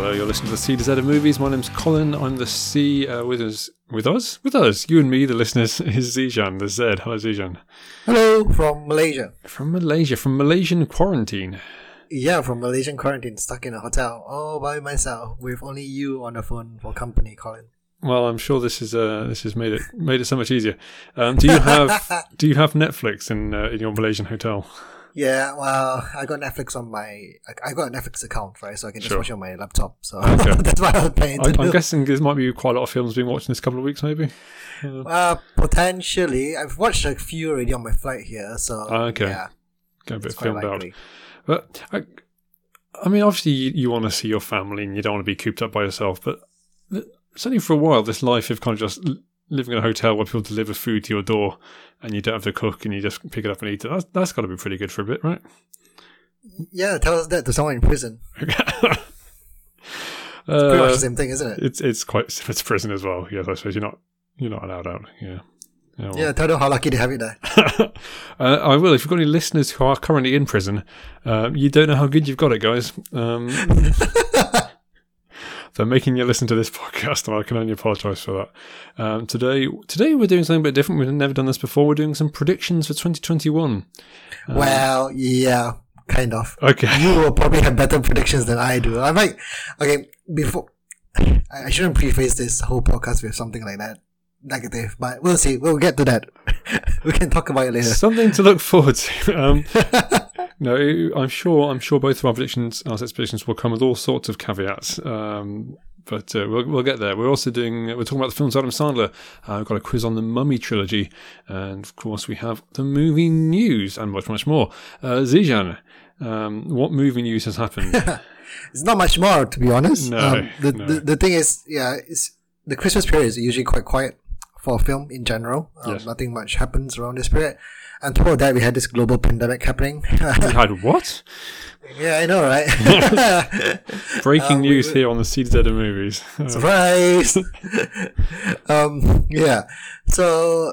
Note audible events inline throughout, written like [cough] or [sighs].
Hello, you're listening to the C to Z of movies. My name's Colin. I'm the C uh, with us. With us? With us. You and me, the listeners, [laughs] is Zijan, the Z. Hello, Zijan. Hello from Malaysia. From Malaysia, from Malaysian quarantine. Yeah, from Malaysian quarantine, stuck in a hotel all by myself with only you on the phone for company, Colin. Well, I'm sure this is uh, this has made it made it so much easier. Um, do you have [laughs] do you have Netflix in uh, in your Malaysian hotel? Yeah, well, I got Netflix on my I I got a Netflix account, right? So I can just Sure. watch it on my laptop. So [laughs] Okay. that's why I was paying to I, I'm guessing there might be quite a lot of films being watched in this couple of weeks, maybe. Uh, Uh, potentially, I've watched a few already on my flight here. So Ah, okay. yeah, get a bit it's quite filmed out. But I, I mean, obviously, you, you want to see your family and you don't want to be cooped up by yourself. But certainly for a while, this life of kind of just l- living in a hotel where people deliver food to your door and you don't have to cook and you just pick it up and eat it, that's, that's got to be pretty good for a bit, right? Yeah, tell us that to someone in prison. [laughs] Uh, Pretty much the same thing, isn't it? it's it's quite it's prison as well. Yes, I suppose you're not you're not allowed out. Yeah. Yeah, well. Yeah, tell them how lucky they have it there. [laughs] uh, I will. If you've got any listeners who are currently in prison, uh, you don't know how good you've got it, guys. Um, [laughs] so making you listen to this [laughs] podcast, and I can only apologise for that. Um, today, today we're doing something a bit different. We've never done this before. We're doing some predictions for 2021. well, yeah, kind of. Okay. you will probably have better predictions than I do. I might. Okay, before I I shouldn't preface this whole podcast with something like that negative, but we'll see. We'll get to that. [laughs] we can talk about it later. Something to look forward to. Um, [laughs] no, I'm sure. I'm sure both of our predictions, our sets predictions, will come with all sorts of caveats. Um, but uh, we'll, we'll get there. We're also doing. We're talking about the films Adam Sandler. Uh, we've got a quiz on the Mummy trilogy, and of course we have the movie news and much, much more. Uh, Zijan, um, what movie news has happened? [laughs] It's not much more, to be honest. No, Um, the, no. the the thing is, yeah, it's the Christmas period is usually quite quiet for film in general. Um, Yes. Nothing much happens around this period. And toward that, we had this global pandemic happening. [laughs] we had what? yeah, I know, right? [laughs] Breaking Um, we- news here on the CZ of movies. [laughs] Surprise! um, yeah. So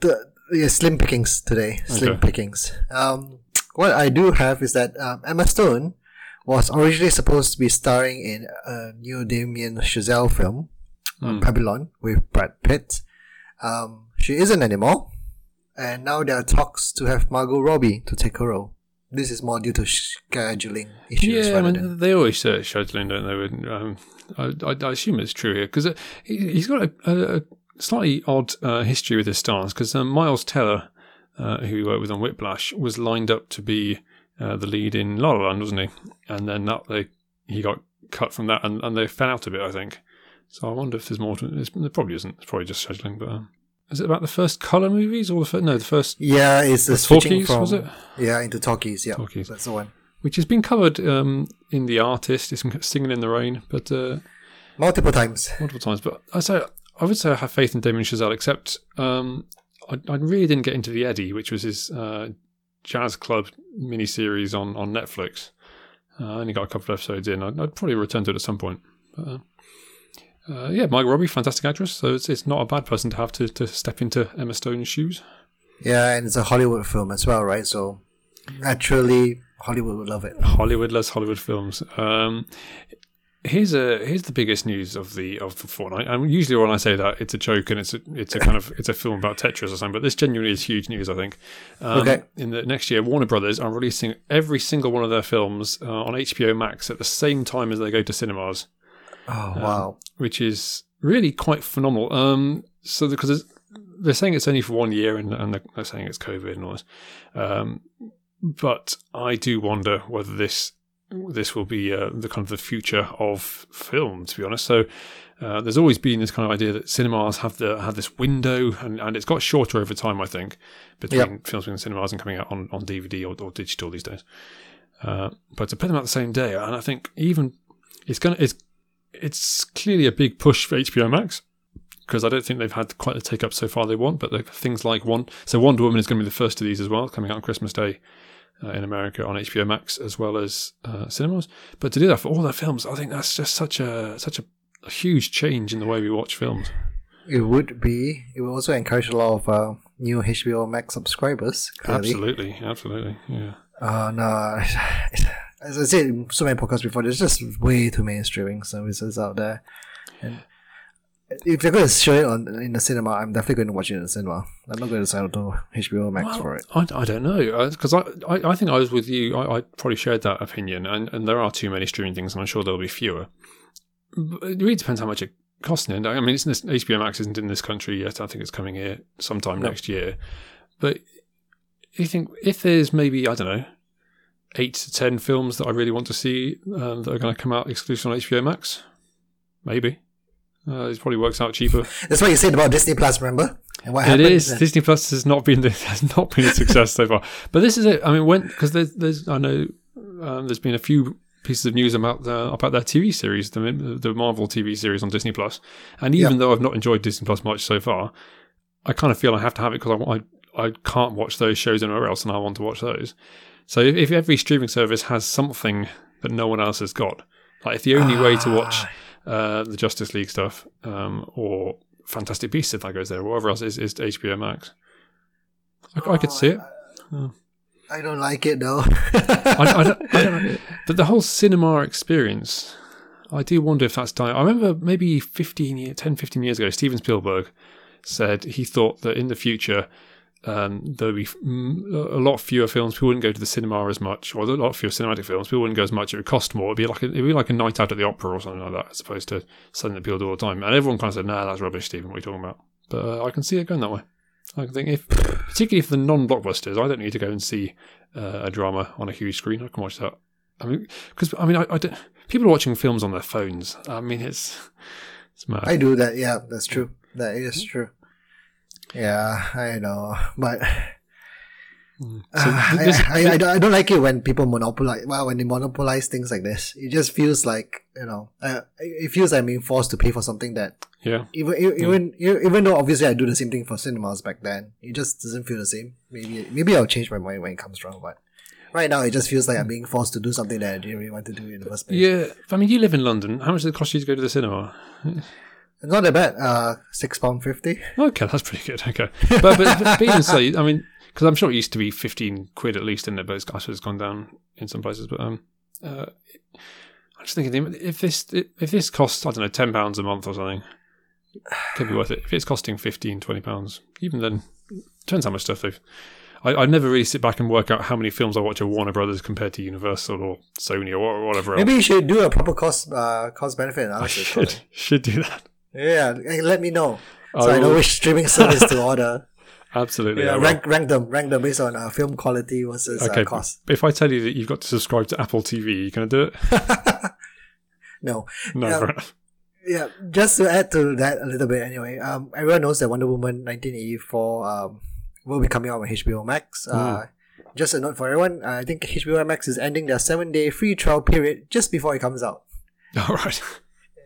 the yeah, slim pickings today. Slim Okay. pickings. Um, what I do have is that um, Emma Stone was originally supposed to be starring in a new Damien Chazelle film, Hmm. Babylon, with Brad Pitt. Um, she isn't anymore, and now there are talks to have Margot Robbie to take her role. This is more due to scheduling issues Yeah, I mean, they always say scheduling, don't they? Um, I, I, I assume it's true here because he, he's got a, a, a slightly odd uh, history with his stars. Because um, Miles Teller, uh, who he worked with on Whiplash, was lined up to be uh, the lead in La La Land, wasn't he? And then that they he got cut from that, and, and they fell out a bit, I think. So I wonder if there's more. To, it. there probably isn't. It's probably just scheduling. But um, is it about the first color movies or the first, no the first Yeah, it's the, The talkies, from was it? yeah into talkies. Yeah, Talkies. that's the one. which has been covered um, in the artist. It's singing in the rain, but. Uh, Multiple times. multiple times. But I say I would say I have faith in Damien Chazelle, except um, I, I really didn't get into the Eddy, which was his uh, jazz club miniseries on on Netflix. Uh, I only got a couple of episodes in. I'd, I'd probably return to it at some point. But, uh, yeah, Margot Robbie, fantastic actress. So it's it's not a bad person to have to, to step into Emma Stone's shoes. Yeah, and it's a Hollywood film as well, right? So naturally, Hollywood would love it. Hollywood loves Hollywood films. Um, here's a here's the biggest news of the of the fortnight. And usually when I say that, it's a joke and it's a, it's a kind of it's a film about Tetris or something. But this genuinely is huge news. I think. Um, Okay. In the next year, Warner Brothers are releasing every single one of their films uh, on HBO Max at the same time as they go to cinemas, Oh wow! which is really quite phenomenal. Um, so because they're saying it's only for one year, and, and they're- they're saying it's COVID and all this. Um, but I do wonder whether this this will be uh, the kind of the future of film. To be honest, so uh, there's always been this kind of idea that cinemas have the have this window, and, and it's got shorter over time. I think between films being in cinemas and coming out on, on DVD or, or digital these days. Uh, but to put them out the same day, and I think even it's gonna it's it's clearly a big push for HBO Max because I don't think they've had quite the take up so far they want. But things like one, so Wonder Woman is going to be the first of these as well, coming out on Christmas Day uh, in America on HBO Max as well as uh, cinemas. But to do that for all their films, I think that's just such a such a, a huge change in the way we watch films. It would be. It will also encourage a lot of uh, new HBO Max subscribers. Clearly. Absolutely, absolutely, yeah. Uh, no, [laughs] as I said in so many podcasts before, there's just way too many streaming services out there. And if they're going to show it on in the cinema, I'm definitely going to watch it in the cinema. I'm not going to sign up to HBO Max for it. I, I don't know uh, because I, I I think I was with you. I, I probably shared that opinion, and, and there are too many streaming things, and I'm sure there'll be fewer. But it really depends how much it costs. And I mean, it's HBO Max isn't in this country yet. I think it's coming here sometime No. next year. But you think if there's maybe I don't know eight to ten films that I really want to see um, that are going to come out exclusively on HBO Max, maybe uh, it probably works out cheaper. [laughs] That's what you said about Disney Plus, remember? And what It happened? is. Disney Plus has not been the, [laughs] has not been a success so far. But this is it. I mean, when because there's there's I know um, there's been a few pieces of news about the, about their TV series, the the Marvel TV series on Disney Plus. Plus, and even Yeah. though I've not enjoyed Disney Plus much so far, I kind of feel I have to have it because I, I I can't watch those shows anywhere else, and I want to watch those. So if, if every streaming service has something that no one else has got, like if the only way to watch Ah. uh, the Justice League stuff um, or Fantastic Beasts if that goes there, or whatever else is, is HBO Max. I, I could see it. I don't like it though. I, I, don't, I don't [laughs] know. But the whole cinema experience, I do wonder if that's dying. I remember maybe 15, year, 10, 15 years ago, Steven Spielberg said he thought that in the future um, there'll be a lot fewer films. People wouldn't go to the cinema as much, or a lot fewer cinematic films. People wouldn't go as much. It would cost more. It'd be like a, it'd be like a night out at the opera or something like that, as opposed to something that people do all the time. And everyone kind of said, "Nah, that's rubbish, Stephen. What are you talking about?" But uh, I can see it going that way. I can think if, particularly for the non-blockbusters, I don't need to go and see uh, a drama on a huge screen. I can watch that. I mean, because I mean, I, I don't, people are watching films on their phones. I mean, it's it's mad. I do that. Yeah, that's true. That is true. Yeah, I know, but [sighs] so I, this- I, I, don't- I don't like it when people monopolize. Well, when they monopolize things like this, it just feels like you know, uh, it feels like I'm being forced to pay for something that yeah, even even even though obviously I do the same thing for cinemas back then, it just doesn't feel the same. Maybe maybe I'll change my mind when it comes around, but right now it just feels like I'm being forced to do something that I didn't really want to do in the first place. yeah. I mean, you live in London. How much does it cost you to go to the cinema? [laughs] It's not that bad. Uh, six pound fifty. Okay, that's pretty good. Okay, but but, but so, I mean, because I'm sure it used to be fifteen quid at least in there, but it's, I suppose it's gone down in some places. But um, uh, I'm just thinking if this if this costs I don't know ten pounds a month or something, could be worth it. If it's costing 15, 20 pounds, even then, depends how much stuff they've. I, I never really sit back and work out how many films I watch at Warner Brothers compared to Universal or Sony or whatever else. Maybe you should do a proper cost uh, cost benefit analysis. on should should do that. Yeah, let me know so I I know which streaming service to [laughs] order. Absolutely. Yeah, rank rank them rank them based on uh, film quality versus Okay, uh, cost. If I tell you that you've got to subscribe to Apple TV, you gonna do it? [laughs] No, No, Yeah. yeah. Just to add to that a little bit, anyway. Um, everyone knows that Wonder Woman 1984 um will be coming out on HBO Max. Uh, just a note for everyone. I think HBO Max is ending their seven day free trial period just before it comes out. [laughs] All right.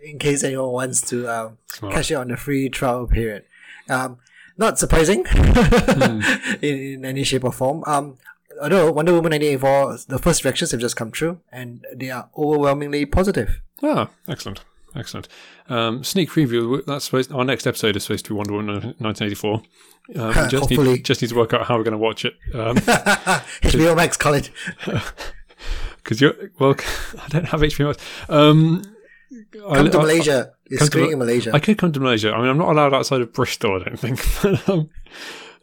In case anyone wants to um, catch it on the free trial period. Um, not surprising Hmm. [laughs] in, in any shape or form. Um, although Wonder Woman 1984, the first reactions have just come true and they are overwhelmingly positive. Ah, excellent, excellent. Um, sneak preview. That's supposed. Our next episode is supposed to be Wonder Woman 1984. Um, [laughs] just Hopefully. need just need to work out how we're going to watch it. Um, [laughs] HBO Max, call it. because you're well, I don't have HBO. Max. Um, Come I, to I- Malaysia. It's come to screening in Malaysia. I could come to Malaysia. I mean, I'm not allowed outside of Bristol. I don't think. But, [laughs] um,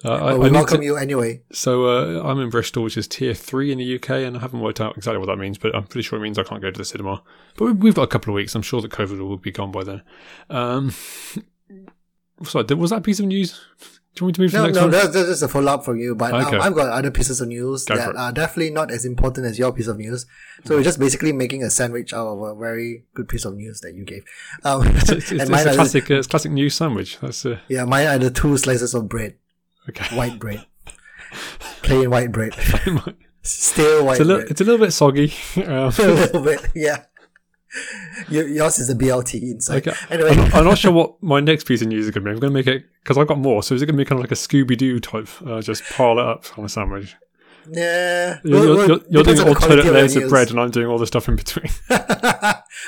uh, I, But we I welcome to- you anyway. So uh, I'm in Bristol, which is tier three in the UK, and I haven't worked out exactly what that means, but I'm pretty sure it means I can't go to the cinema. But we- we've got a couple of weeks. I'm sure that COVID will be gone by then. Um, [laughs] sorry, was that a piece of news? Do you want me to move to No, the next no, one? that's, that's just a follow up from you. But Okay. um, I've got other pieces of news Go that are definitely not as important as your piece of news. So we're just basically making a sandwich out of a very good piece of news that you gave. Um, It's, it's, [laughs] it's a are the- classic, uh, classic news sandwich. That's uh, yeah, mine are the two slices of bread, okay. white bread, plain white bread, it's [laughs] still white a little, bread, it's a little bit soggy. Um, [laughs] a little bit. Yeah, yours is a BLT inside. okay. Anyway, I'm, not, I'm not sure what my next piece of news is going to be. I'm going to make it because I've got more. So is it going to be kind of like a Scooby Doo type? Uh, just pile it up on a sandwich. yeah, You're, well, you're, you're, you're doing alternate of layers of news. bread, and I'm doing all the stuff in between. [laughs]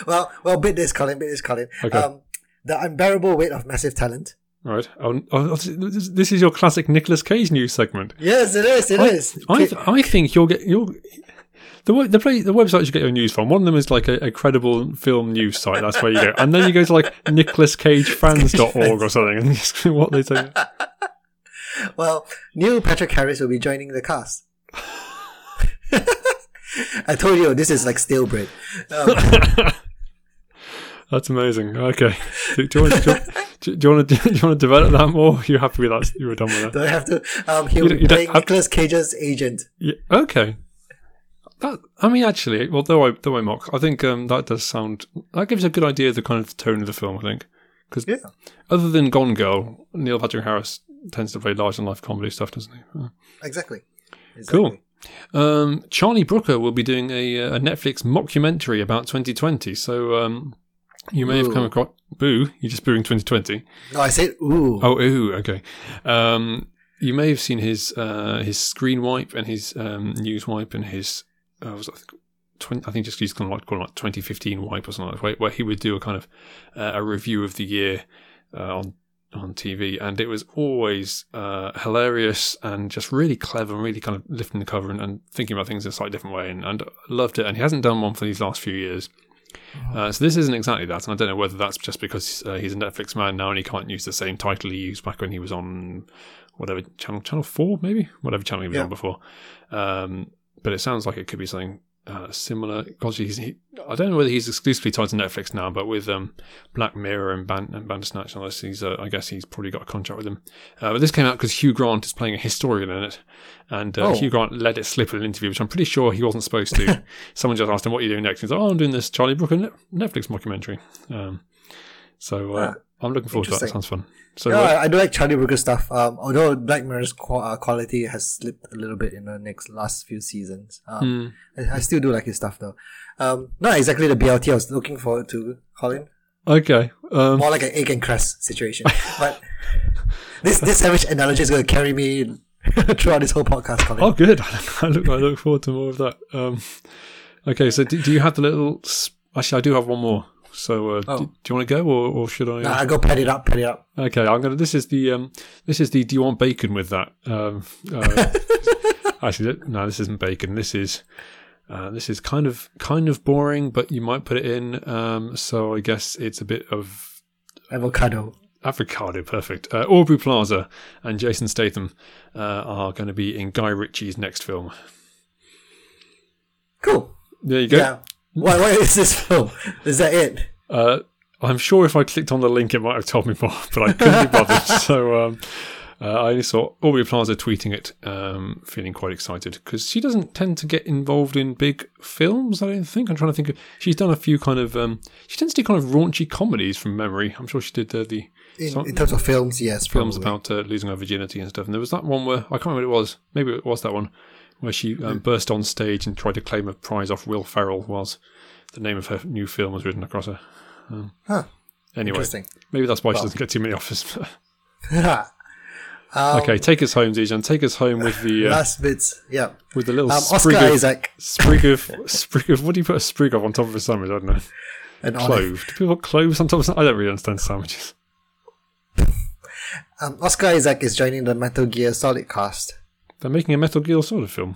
well, well, bit this, Colin, bit this, Colin. Okay. Um, the unbearable weight of massive talent. Right. Oh, oh, this is your classic Nicolas Cage news segment. Yes, it is. It I, is. I, I think you'll get you'll The the, play, the website you get your news from. One of them is like a, a credible film news site. That's where you go, and then you go to like [laughs] NicholasCageFans.org or something, and you just what they say. [laughs] Well, Neil Patrick Harris will be joining the cast. [laughs] I told you this is like stale bread. Um, That's amazing. Okay, do, do, you want, do, you- do you want to do you want to develop that more? You're happy with that? You were done with that. do I have to? Um, he'll You be you playing have- Nicolas Cage's agent. Yeah, okay. That I mean, actually, well, though I though I mock, I think um, that does sound that gives a good idea of the kind of tone of the film. I think because Yeah. other than Gone Girl, Neil Patrick Harris tends to play large than life comedy stuff, doesn't he? Uh, Exactly. Cool. Um, Charlie Brooker will be doing a, uh, a Netflix mockumentary about 2020. So um, you may have come across boo. You're just booing 2020. No, I said ooh. Oh, ooh, okay. Um, you may have seen his uh, his Screenwipe and his um, Newswipe and his uh, was I think, 20, I think just he's kind of like call it like 2015 wipe or something like that, where, he would do a kind of uh, a review of the year uh, on on TV, and it was always uh, hilarious and just really clever and really kind of lifting the cover and, and thinking about things in a slightly different way, and, and loved it. And he hasn't done one for these last few years. Uh, so this isn't exactly that, and I don't know whether that's just because uh, he's a Netflix man now and he can't use the same title he used back when he was on whatever channel, channel four maybe, whatever channel he was Yeah. on before. Um, but it sounds like it could be something uh, similar. Because he's, he, I don't know whether he's exclusively tied to Netflix now, but with um, Black Mirror and, Ban- and Bandersnatch this, he's, uh, I guess he's probably got a contract with them. Uh, but this came out because Hugh Grant is playing a historian in it, and uh, Oh. Hugh Grant let it slip in an interview, which I'm pretty sure he wasn't supposed to. [laughs] Someone just asked him, "What are you doing next?" He's like, "Oh, I'm doing this Charlie Brooker Netflix mockumentary." Um, so uh, Ah, I'm looking forward to that. Sounds fun. So uh, I, I do like Charlie Brooker stuff. Um, although Black Mirror's qu- uh, quality has slipped a little bit in the next last few seasons. Um, hmm. I, I still do like his stuff though. Um, not exactly the BLT I was looking forward to, Colin. okay. Um, More like an egg and crust situation. but this this savage analogy is going to carry me [laughs] throughout this whole podcast, Colin. oh, good. [laughs] I look, I look forward to more of that. Um, okay, so do, do you have the little? Actually, I do have one more. So, uh, Oh. do, do you want to go, or, or should I? uh, Nah, I go pad it up, pad it up. Okay, I'm gonna. This is the um. This is the. Do you want bacon with that? Um. Uh, [laughs] actually, no. This isn't bacon. This is. Uh, this is kind of kind of boring, but you might put it in. Um. So I guess it's a bit of Avocado. avocado. Perfect. Uh, Aubrey Plaza and Jason Statham uh, are going to be in Guy Ritchie's next film. Cool. There you go. Yeah. What, what is this film? Is that it? Uh, I'm sure if I clicked on the link, it might have told me more, [laughs] but I couldn't be bothered. [laughs] So um, uh, I only saw Aubrey Plaza tweeting it, um, feeling quite excited because she doesn't tend to get involved in big films. I don't think. I'm trying to think. Of, she's done a few kind of. Um, she tends to do kind of raunchy comedies from memory. I'm sure she did uh, the In, in terms of films, yes. films probably. about uh, losing her virginity and stuff. And there was that one where I can't remember what it was. Maybe it was that one where she um, burst on stage and tried to claim a prize off Will Ferrell, whilst the name of her new film was written across her. Um, Huh. Anyway, maybe that's why she doesn't get too many offers. [laughs] um, okay, take us home, Zijan. Take us home with the uh, Last bits. Yeah. with the little Um, Oscar sprig of, Isaac sprig of sprig of. What do you put a sprig of on top of a sandwich? I don't know. [laughs] and Olive. Clove. Do people put cloves on top of? I don't really understand sandwiches. [laughs] Um, Oscar Isaac is joining the Metal Gear Solid cast. They're making a Metal Gear Solid film.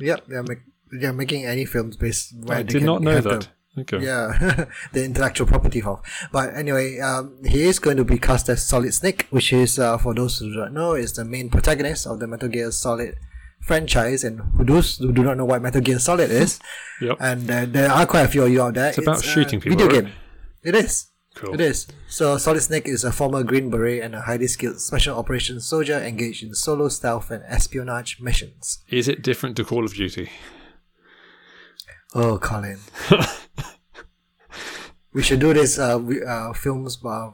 Yep, they're, make, they're making any films based where I they did not know that. Okay. yeah, [laughs] the intellectual property of. But anyway, um, he is going to be cast as Solid Snake, which is, uh, for those who do not know, is the main protagonist of the Metal Gear Solid franchise. And for those who do not know what Metal Gear Solid is, [laughs] Yep. and uh, there are quite a few of you out there, it's about a shooting people, Video right? game. It is. Cool. It is. So Solid Snake is a former Green Beret and a highly skilled special operations soldier engaged in solo stealth and espionage missions. Is it different to Call of Duty? Oh, Colin. we should do this uh, we, uh, films uh,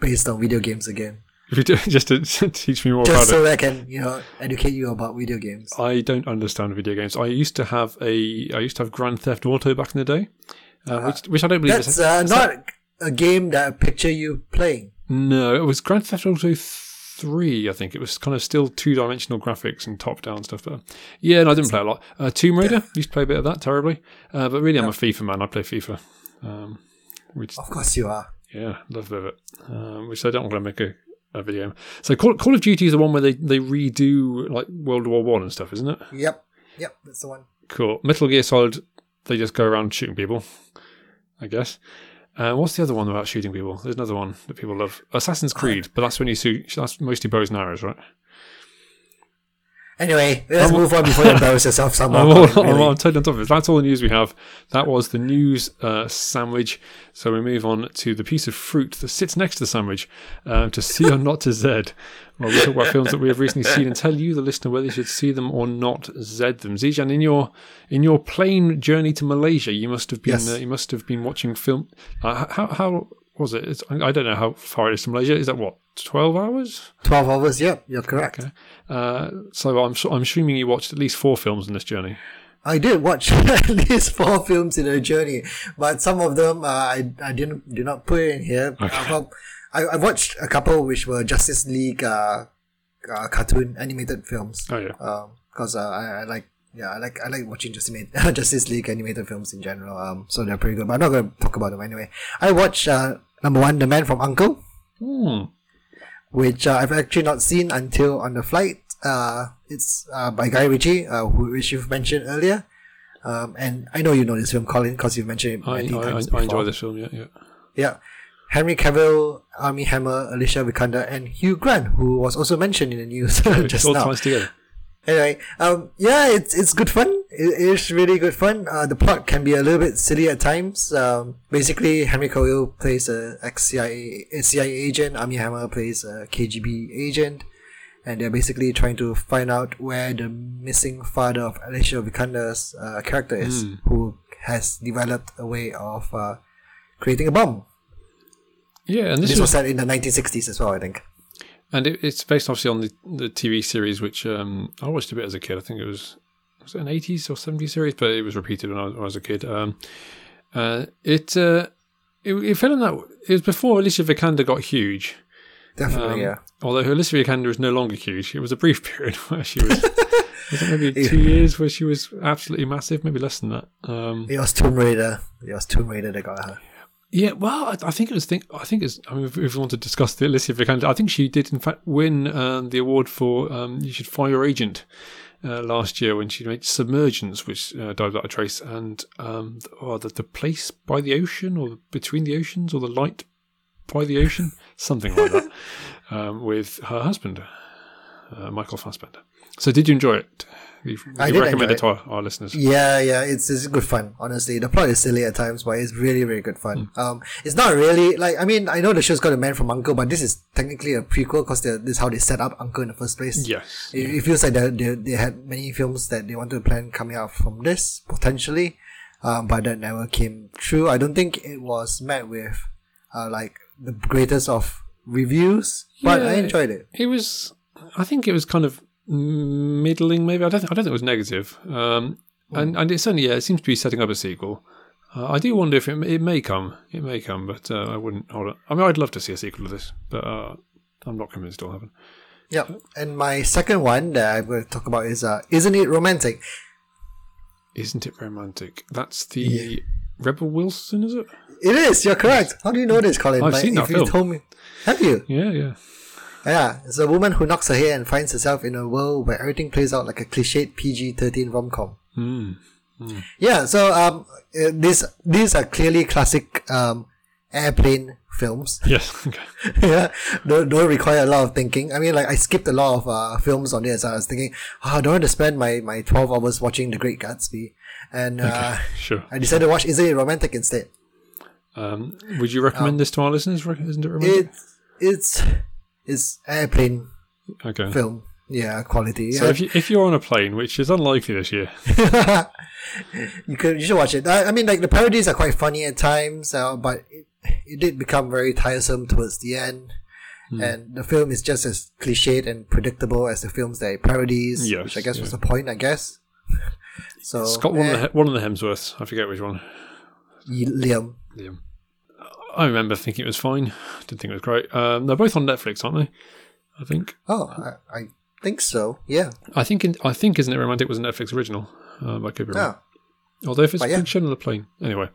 based on video games again. [laughs] If you do, [laughs] just to [laughs] teach me more about it. Just about so that I can, you know, educate you about video games. I don't understand video games. I used to have a. I used to have Grand Theft Auto back in the day, uh, which which I don't believe That's is. uh, not a game that I picture you playing. No, it was Grand Theft Auto three. I think it was kind of still two dimensional graphics and top down stuff. But yeah, and I didn't play a lot. Uh, Tomb Raider used to play a bit of that terribly, uh, but really I'm a FIFA man. I play FIFA, um, which Of course you are. Yeah, love of it. Um, which I don't want to make a, a video. So Call, Call of Duty is the one where they, they redo like World War One and stuff, isn't it? Yep. Yep, that's the one. Cool. Metal Gear Solid, they just go around shooting people, I guess. Uh, what's the other one about shooting people? There's another one that people love. Assassin's Creed, but that's when you shoot. That's mostly bows and arrows, right? Anyway, let's I'm- move on before you [laughs] embarrass yourself I'm, all, really. I'm, I'm totally on top of it. That's all the news we have. That was the news uh, sandwich. So we move on to the piece of fruit that sits next to the sandwich, uh, to see or not to Z. Well, we talk about films that we have recently seen and tell you, the listener, whether you should see them or not Z them. Zijan, in your in your plane journey to Malaysia, you must have been Yes. uh, you must have been watching film. Uh, how how was it? It's, I don't know how far it is to Malaysia. Is that what twelve hours? 12 hours, yep, you're correct. Okay. Uh, so I'm I'm assuming you watched at least four films in this journey. I did watch [laughs] at least four films in a journey, but some of them uh, I I didn't did not put in here. Uh, I, I watched a couple which were Justice League uh, uh, cartoon animated films. Oh yeah. because uh, I, I like yeah I like I like watching Justice League, [laughs] Justice League animated films in general. Um, so they're pretty good. But I'm not gonna talk about them anyway. I watched uh, number one, The Man from Uncle, Hmm. Which uh, I've actually not seen until on the flight. Uh, it's uh, by Guy Ritchie, uh, who, which you've mentioned earlier. Um, and I know you know this film, Colin, because you've mentioned it I, many I, times I, I enjoy this film. Yeah, yeah. Yeah. Henry Cavill, Armie Hammer, Alicia Vikander, and Hugh Grant, who was also mentioned in the news [laughs] It just all now. together. Anyway, um, yeah, it's it's good fun. It is really good fun. Uh, the plot can be a little bit silly at times. Um, basically, Henry Cavill plays a ex CIA agent. Armie Hammer plays a KGB agent, and they're basically trying to find out where the missing father of Alicia Vikander's uh, character is, who has developed a way of uh, creating a bomb. Yeah, and this, This was, was set in the 1960s as well, I think. and it, it's based obviously on the the TV series, which um, I watched a bit as a kid. I think it was was it an eighties or seventies series, but it was repeated when I, when I was a kid. Um, uh, it, uh, it it fell in that it was before Alicia Vikander got huge. Definitely, Um, yeah. Although Alicia Vikander is no longer huge, it was a brief [laughs] period where she was. [laughs] was it maybe two years where she was absolutely massive? Maybe less than that. Um, It was Tomb Raider. It was Tomb Raider that got her. Yeah, well, I, I think it was. Think I think it's. I mean, if, if we want to discuss the Alicia Vikander, I think she did in fact win um, the award for um, "You Should Fire Your Agent" uh, last year when she made "Submergence," which uh, without a trace, and um, oh, the the place by the ocean or between the oceans or the light by the ocean, [laughs] something like that, um, with her husband, uh, Michael Fassbender. So, did you enjoy it? You, I you recommend enjoy it to our, our listeners. Yeah, yeah, it's it's good fun. Honestly, the plot is silly at times, but it's really really good fun. Hmm. Um, it's not really like I mean I know the show's got a man from Uncle, but this is technically a prequel because this is how they set up Uncle in the first place. Yes. It, it feels like they, they they had many films that they wanted to plan coming out from this potentially, um, but that never came true. I don't think it was met with, uh, like the greatest of reviews, but I enjoyed it. It was. I think it was kind of middling. Maybe I don't. Think, I don't think it was negative. Um, and and it certainly yeah, it seems to be setting up a sequel. Uh, I do wonder if it, it may come. It may come, but uh, I wouldn't hold it. I mean, I'd love to see a sequel to this, but uh, I'm not convinced it'll happen. Yeah, and my second one that I'm going to talk about is uh, isn't it romantic? Isn't it romantic? That's the Rebel Wilson, is it? It is. You're correct. How do you know this, Colin? I've Like, seen if that you film. told me, have you? Yeah, yeah. Yeah, it's a woman who knocks her head and finds herself in a world where everything plays out like a cliched PG-13 rom-com. Hmm. Yeah, so um, uh, these these are clearly classic um airplane films. [laughs] Yes. Okay. yeah, don't, don't require a lot of thinking. I mean, like I skipped a lot of uh, films on this. I was thinking, oh, I don't want to spend my my twelve hours watching The Great Gatsby, and uh, Sure. I decided to watch Isn't It Romantic instead. Um, would you recommend this to our listeners? Isn't it romantic? It it's it's airplane okay. film. Yeah, quality. So Yeah. if you, if you're on a plane, which is unlikely this year, [laughs] you could you should watch it. I, I mean, like the parodies are quite funny at times, uh, but it, it did become very tiresome towards the end. Hmm. And the film is just as cliched and predictable as the films that it parodies, Yes, which I guess was the point. I guess. [laughs] So it's one, eh, of the, one of the Hemsworths. I forget which one. Liam. Liam. I remember thinking it was fine. Didn't think it was great. Um, they're both on Netflix, aren't they? I think. Oh, I, I think so. Yeah. I think. In, I think isn't it romantic was a Netflix original. Um, I could be wrong. Oh, Although if it's But yeah. shown on the plane, anyway.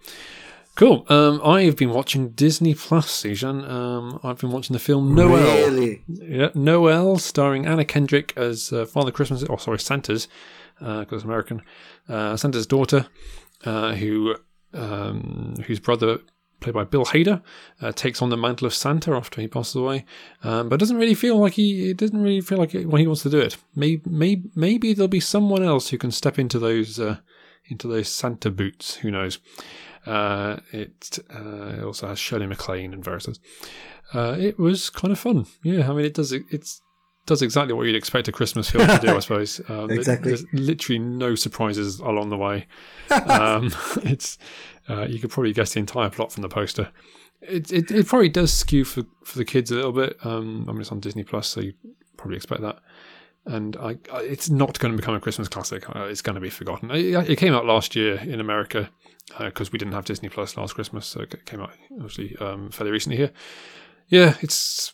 Cool. Um, I've been watching Disney Plus, Zijan. Um, I've been watching the film Noel. Really? Yeah, Noel, starring Anna Kendrick as uh, Father Christmas, or sorry, Santa's, because it's American, uh, Santa's daughter, uh, who um, whose brother, played by Bill Hader, uh, takes on the mantle of Santa after he passes away, um, but doesn't really feel like he it doesn't really feel like it when he wants to do it. Maybe maybe maybe there'll be someone else who can step into those uh, into those Santa boots. Who knows? Uh, it, uh, it also has Shirley MacLaine and others. Uh, it was kind of fun. Yeah, I mean, it does it's does exactly what you'd expect a Christmas film to do, I [laughs] suppose. Um, Exactly. There's literally no surprises along the way. [laughs] Um, [laughs] it's uh, you could probably guess the entire plot from the poster. It, it it probably does skew for for the kids a little bit. Um, I mean, it's on Disney Plus, so you probably expect that. And I, I, it's not going to become a Christmas classic. Uh, it's going to be forgotten. It, it came out last year in America because we didn't have Disney Plus last Christmas, so it came out obviously um, fairly recently here. Yeah, it's.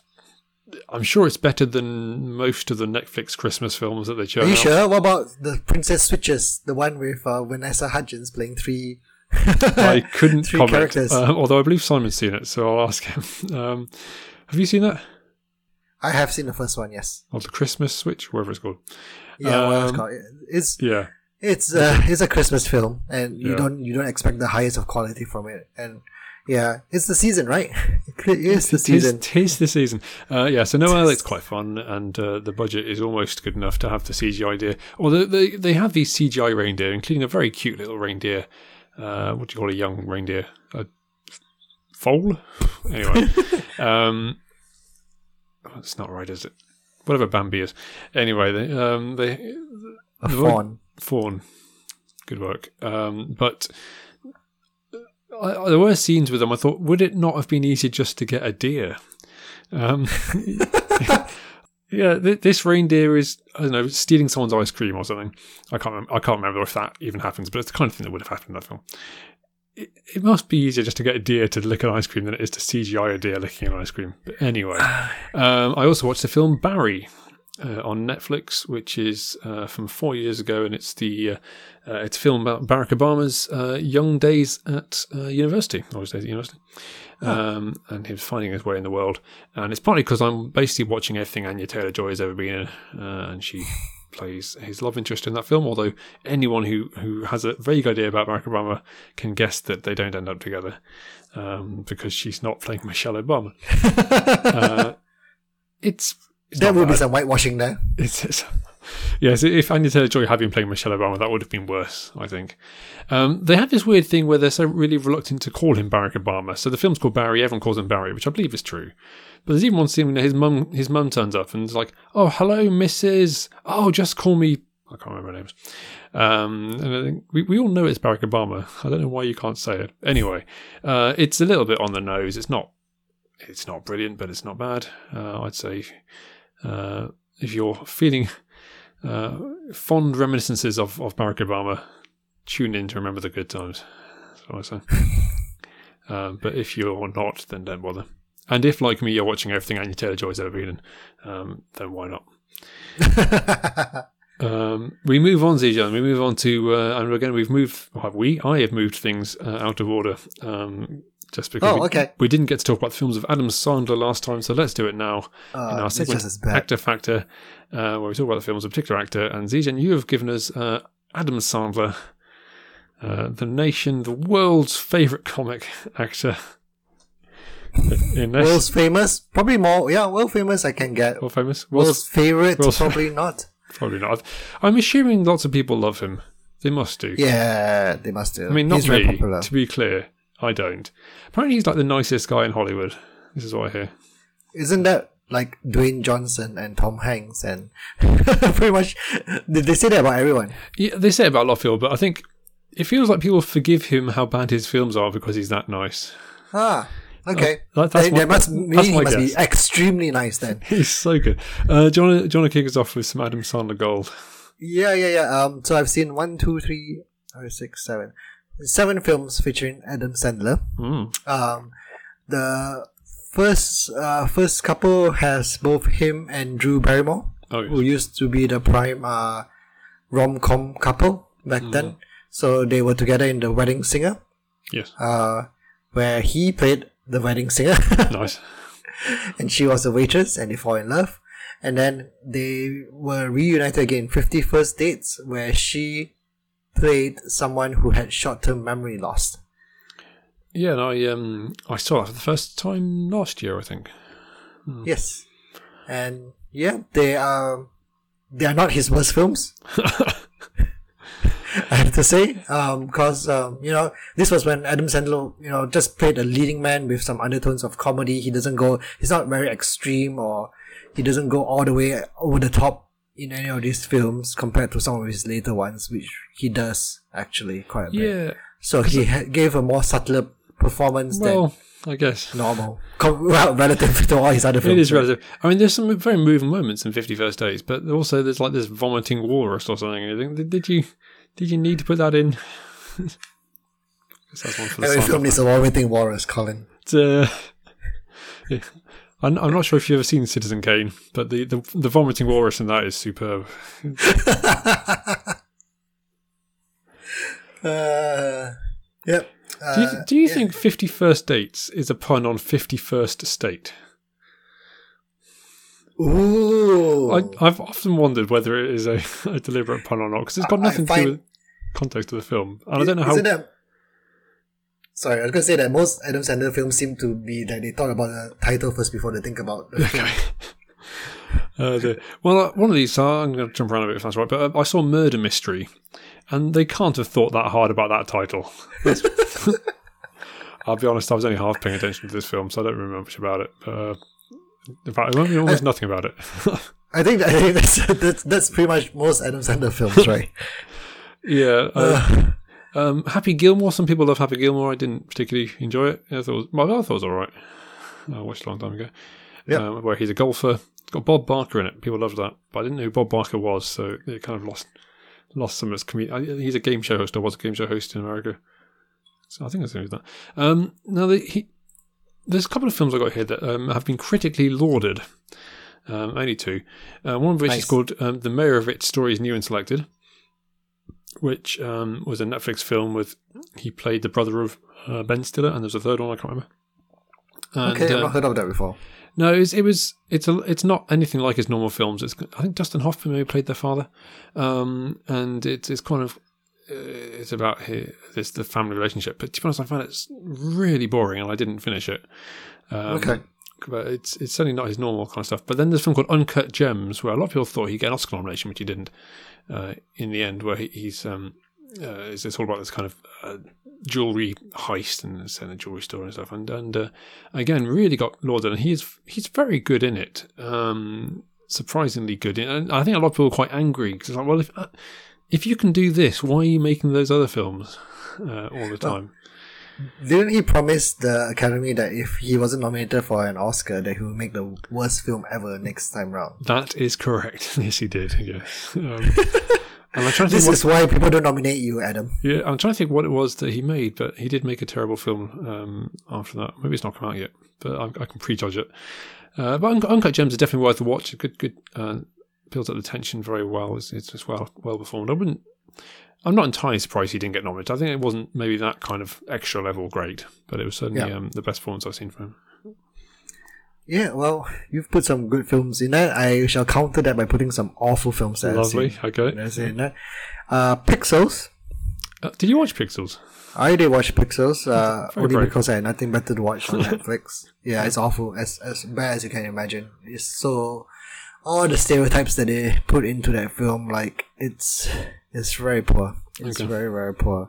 I'm sure it's better than most of the Netflix Christmas films that they chose. Are you out. sure? What about the Princess Switches? The one with uh, Vanessa Hudgens playing three. [laughs] I couldn't Three comment. characters. Uh, although I believe Simon's seen it, so I'll ask him. Um, have you seen that? I have seen the first one. Yes. Or the Christmas Switch, whatever it's called. Yeah. what it's Um, called. It's Yeah. it's uh, it's a Christmas film, and you Yeah. don't you don't expect the highest of quality from it, and yeah, it's the season, right? [laughs] It is the season. tis the season. Uh, yeah, so Noel, it's quite fun, and uh, the budget is almost good enough to have the CGI idea. Although they, they have these CGI reindeer, including a very cute little reindeer. Uh, what do you call a young reindeer? A foal? [laughs] Anyway. [laughs] um, oh, it's not right, is it? Whatever Bambi is. Anyway, they, um, they, A fawn. Fawn. Good work. Um, but I, there were scenes with them. I thought, would it not have been easier just to get a deer? Um, [laughs] yeah, th- this reindeer is I don't know stealing someone's ice cream or something. I can't. Remember, I can't remember if that even happens, but it's the kind of thing that would have happened in that film. It, it must be easier just to get a deer to lick an ice cream than it is to CGI a deer licking an ice cream. But anyway, [sighs] um, I also watched the film Barry uh, on Netflix, which is uh, from four years ago, and it's the uh, uh, it's a film about Barack Obama's uh, young days at uh, university, or his days at university, um, and him finding his way in the world. And it's partly because I'm basically watching everything Anya Taylor Joy has ever been in, uh, and she plays his love interest in that film. Although anyone who who has a vague idea about Barack Obama can guess that they don't end up together um, because she's not playing Michelle Obama. [laughs] uh, it's, it's There will be some whitewashing there. It's, it's [laughs] yes. If Anya Taylor Joy had been playing Michelle Obama, that would have been worse. I think um, they have this weird thing where they're so really reluctant to call him Barack Obama. So the film's called Barry. Everyone calls him Barry, which I believe is true. But there's even one scene where his mum his mum turns up and is like, "Oh, hello, Mrs. Oh, just call me." I can't remember her names. Um, and I think we, we all know it's Barack Obama. I don't know why you can't say it. Anyway, uh, it's a little bit on the nose. It's not it's not brilliant, but it's not bad. Uh, I'd say uh, if you're feeling uh, fond reminiscences of, of Barack Obama, tune in to remember the good times. That's what I say. [laughs] um, but if you're not, then don't bother. And if, like me, you're watching everything Anya Taylor Joy's ever been in, um, then why not? [laughs] Um, we move on, Zijan. We move on to, uh, and again, we've moved. Well, we, I have moved things uh, out of order, um, just because Oh, we, okay. we didn't get to talk about the films of Adam Sandler last time. So let's do it now in Uh, our segment just as bad. Actor Factor, uh, where we talk about the films of a particular actor. And Zijan, you have given us uh, Adam Sandler, uh, the nation, the world's favourite comic actor. [laughs] In World's famous, probably more. Yeah, world famous. I can get. world famous, World's world's, favorite, world's- probably not. [laughs] probably not. I'm assuming lots of people love him. They must do. Yeah, they must do. I mean, not He's me. To be clear, I don't. Apparently, he's like the nicest guy in Hollywood. This is what I hear. Isn't that like Dwayne Johnson and Tom Hanks and [laughs] pretty much? They they say that about everyone. Yeah, they say about a lot of people, but I think it feels like people forgive him how bad his films are because he's that nice. Ah, okay. that- that's They- my- they must he must guess. be [laughs] extremely nice then. He's so good. Uh, do, you want to, do you want to kick us off with some Adam Sandler gold? Yeah, yeah, yeah. Um, so I've seen one, two, three, five, six, seven, seven films featuring Adam Sandler. Mm. Um, the first uh, first couple has both him and Drew Barrymore, Oh, who used to be the prime uh, rom com couple back then. So they were together in The Wedding Singer. yes. Uh, where he played the wedding singer, [laughs] Nice. and she was a waitress, and they fall in love. And then they were reunited again, 51st Dates, where she played someone who had short term memory loss. Yeah, and I um I saw that for the first time last year, I think. Yes. And yeah, they are they are not his worst films. [laughs] I have to say, um, because um, you know this was when Adam Sandler, you know, just played a leading man with some undertones of comedy. He doesn't go, he's not very extreme, or he doesn't go all the way over the top in any of these films compared to some of his later ones, which he does actually quite a bit. Yeah. So he ha- gave a more subtle performance Well, I guess. normal, Com- well, relative [laughs] to all his other films. It is relative. I mean, there's some very moving moments in Fifty First Days, but also there's like this vomiting walrus or something. I think did, did you did you need to put that in? [laughs] that's one for the Every film needs a vomiting walrus, Colin. It's, uh, [laughs] yeah. I'm, I'm not sure if you've ever seen Citizen Kane, but the, the the vomiting walrus in that is superb. [laughs] Uh, yep. Uh, Do you, do you yeah. think Fifty First Dates is a pun on Fifty First State? Ooh. I, I've often wondered whether it is a, [laughs] a deliberate pun or not because it's got nothing to do with context of the film, and I don't know how. Sorry, I was gonna say that most Adam Sandler films seem to be that they thought about the title first before they think about the [laughs] film. [laughs] Uh, the, well, uh, one of these, uh, I'm going to jump around a bit if that's right, but uh, I saw Murder Mystery, and they can't have thought that hard about that title. [laughs] I'll be honest, I was only half paying attention to this film, so I don't remember much about it. Uh, in fact, I remember almost nothing about it. I think I think that's, that's that's pretty much most Adam Sandler films, right? yeah. Uh, um, Happy Gilmore, some people love Happy Gilmore. I didn't particularly enjoy it. I thought it was, well, I thought it was all right. I watched a long time ago. Yep. Um, where he's a golfer. It's got Bob Barker in it. People loved that. But I didn't know who Bob Barker was, so it kind of lost lost some of its comedic. He's a game show host, or was a game show host in America. So I think I that's that. Um, now, the, he, there's a couple of films I got here that um, have been critically lauded. Um, only two. Uh, one of which is called um, The Meyerowitz Stories New and Selected, which um, was a Netflix film with he played the brother of uh, Ben Stiller, and there's a third one I can't remember. And, Okay, I've uh, not heard of that before. no, it was, it was it's a it's not anything like his normal films. It's I think Dustin Hoffman maybe played their father, um, and it's it's kind of uh, it's about his, this the family relationship. But to be honest, I found it really boring, and I didn't finish it. Um, Okay. But it's it's certainly not his normal kind of stuff. But then there's a film called Uncut Gems, where a lot of people thought he'd get an Oscar nomination, which he didn't. Uh, in the end, where he, he's um, uh, it's, it's all about this kind of uh, jewelry heist and it's in a jewelry store and stuff. And and uh, again, really got lauded, and he's he's very good in it. Um, surprisingly good, and I think a lot of people are quite angry because it's like, well, if uh, if you can do this, why are you making those other films uh, all the time? Didn't he promise the Academy that if he wasn't nominated for an Oscar, that he would make the worst film ever next time round? That is correct. [laughs] yes, he did. Yes. Um, [laughs] and I'm trying to think This what, is why people don't nominate you, Adam. yeah, I'm trying to think what it was that he made, but he did make a terrible film um, after that. Maybe it's not come out yet, but I, I can prejudge it. Uh, but Uncut, Uncut Gems is definitely worth a watch. Good, good. Uh, builds up the tension very well. It's, it's just well, well performed. I wouldn't. I'm not entirely surprised he didn't get nominated. I think it wasn't maybe that kind of extra level great, but it was certainly Yeah. um, the best performance I've seen from him. Yeah, well, you've put some good films in there. I shall counter that by putting some awful films I've Lovely. seen. Okay. That's in there. Uh, Pixels. Uh, did you watch Pixels? I did watch Pixels, uh, only brave. because I had nothing better to watch on [laughs] Netflix. Yeah, it's awful, as as bad as you can imagine. It's so all the stereotypes that they put into that film, like it's it's very poor. It's Okay. very very poor.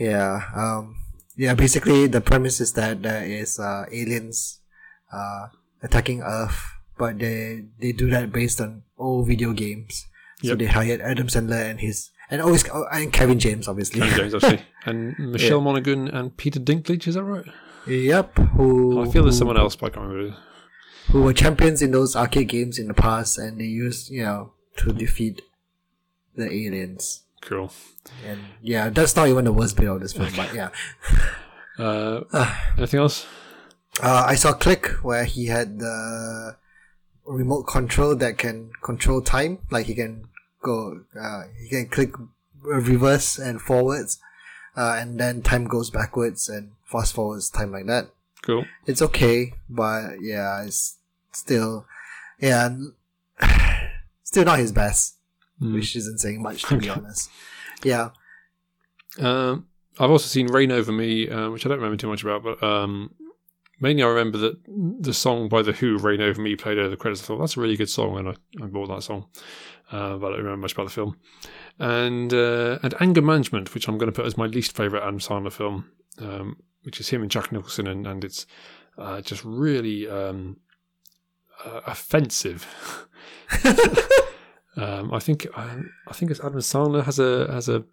Yeah, um, yeah. Basically, the premise is that there is uh, aliens uh, attacking Earth, but they they do that based on old video games. So Yep. they hired Adam Sandler and his and always oh, and Kevin James, obviously. Kevin James, obviously, [laughs] and Michelle Monaghan and Peter Dinklage. Is that right? Yep. Who I feel there's who- someone else, but I can't remember. Who were champions in those arcade games in the past, and they used you know to defeat the aliens. Cool. And yeah, that's not even the worst bit of this film, but yeah. [laughs] Uh, anything else? Uh, I saw Click where he had the remote control that can control time, like he can go, uh, he can click reverse and forwards, uh, and then time goes backwards and fast forwards time like that. Cool. It's okay, but yeah, it's still yeah, [sighs] still not his best, Mm. which isn't saying much to be honest. Yeah, Um, I've also seen Reign Over Me, uh, which I don't remember too much about, but um, mainly I remember that the song by The Who, Reign Over Me, played over the credits. I thought that's a really good song, and I, I bought that song, uh, but I don't remember much about the film. And uh, and Anger Management, which I'm going to put as my least favourite Adam Sandler film, um, which is him and Jack Nicholson, and, and it's uh, just really um, uh, offensive. [laughs] um, I think um, I think it's Adam Sandler has a has a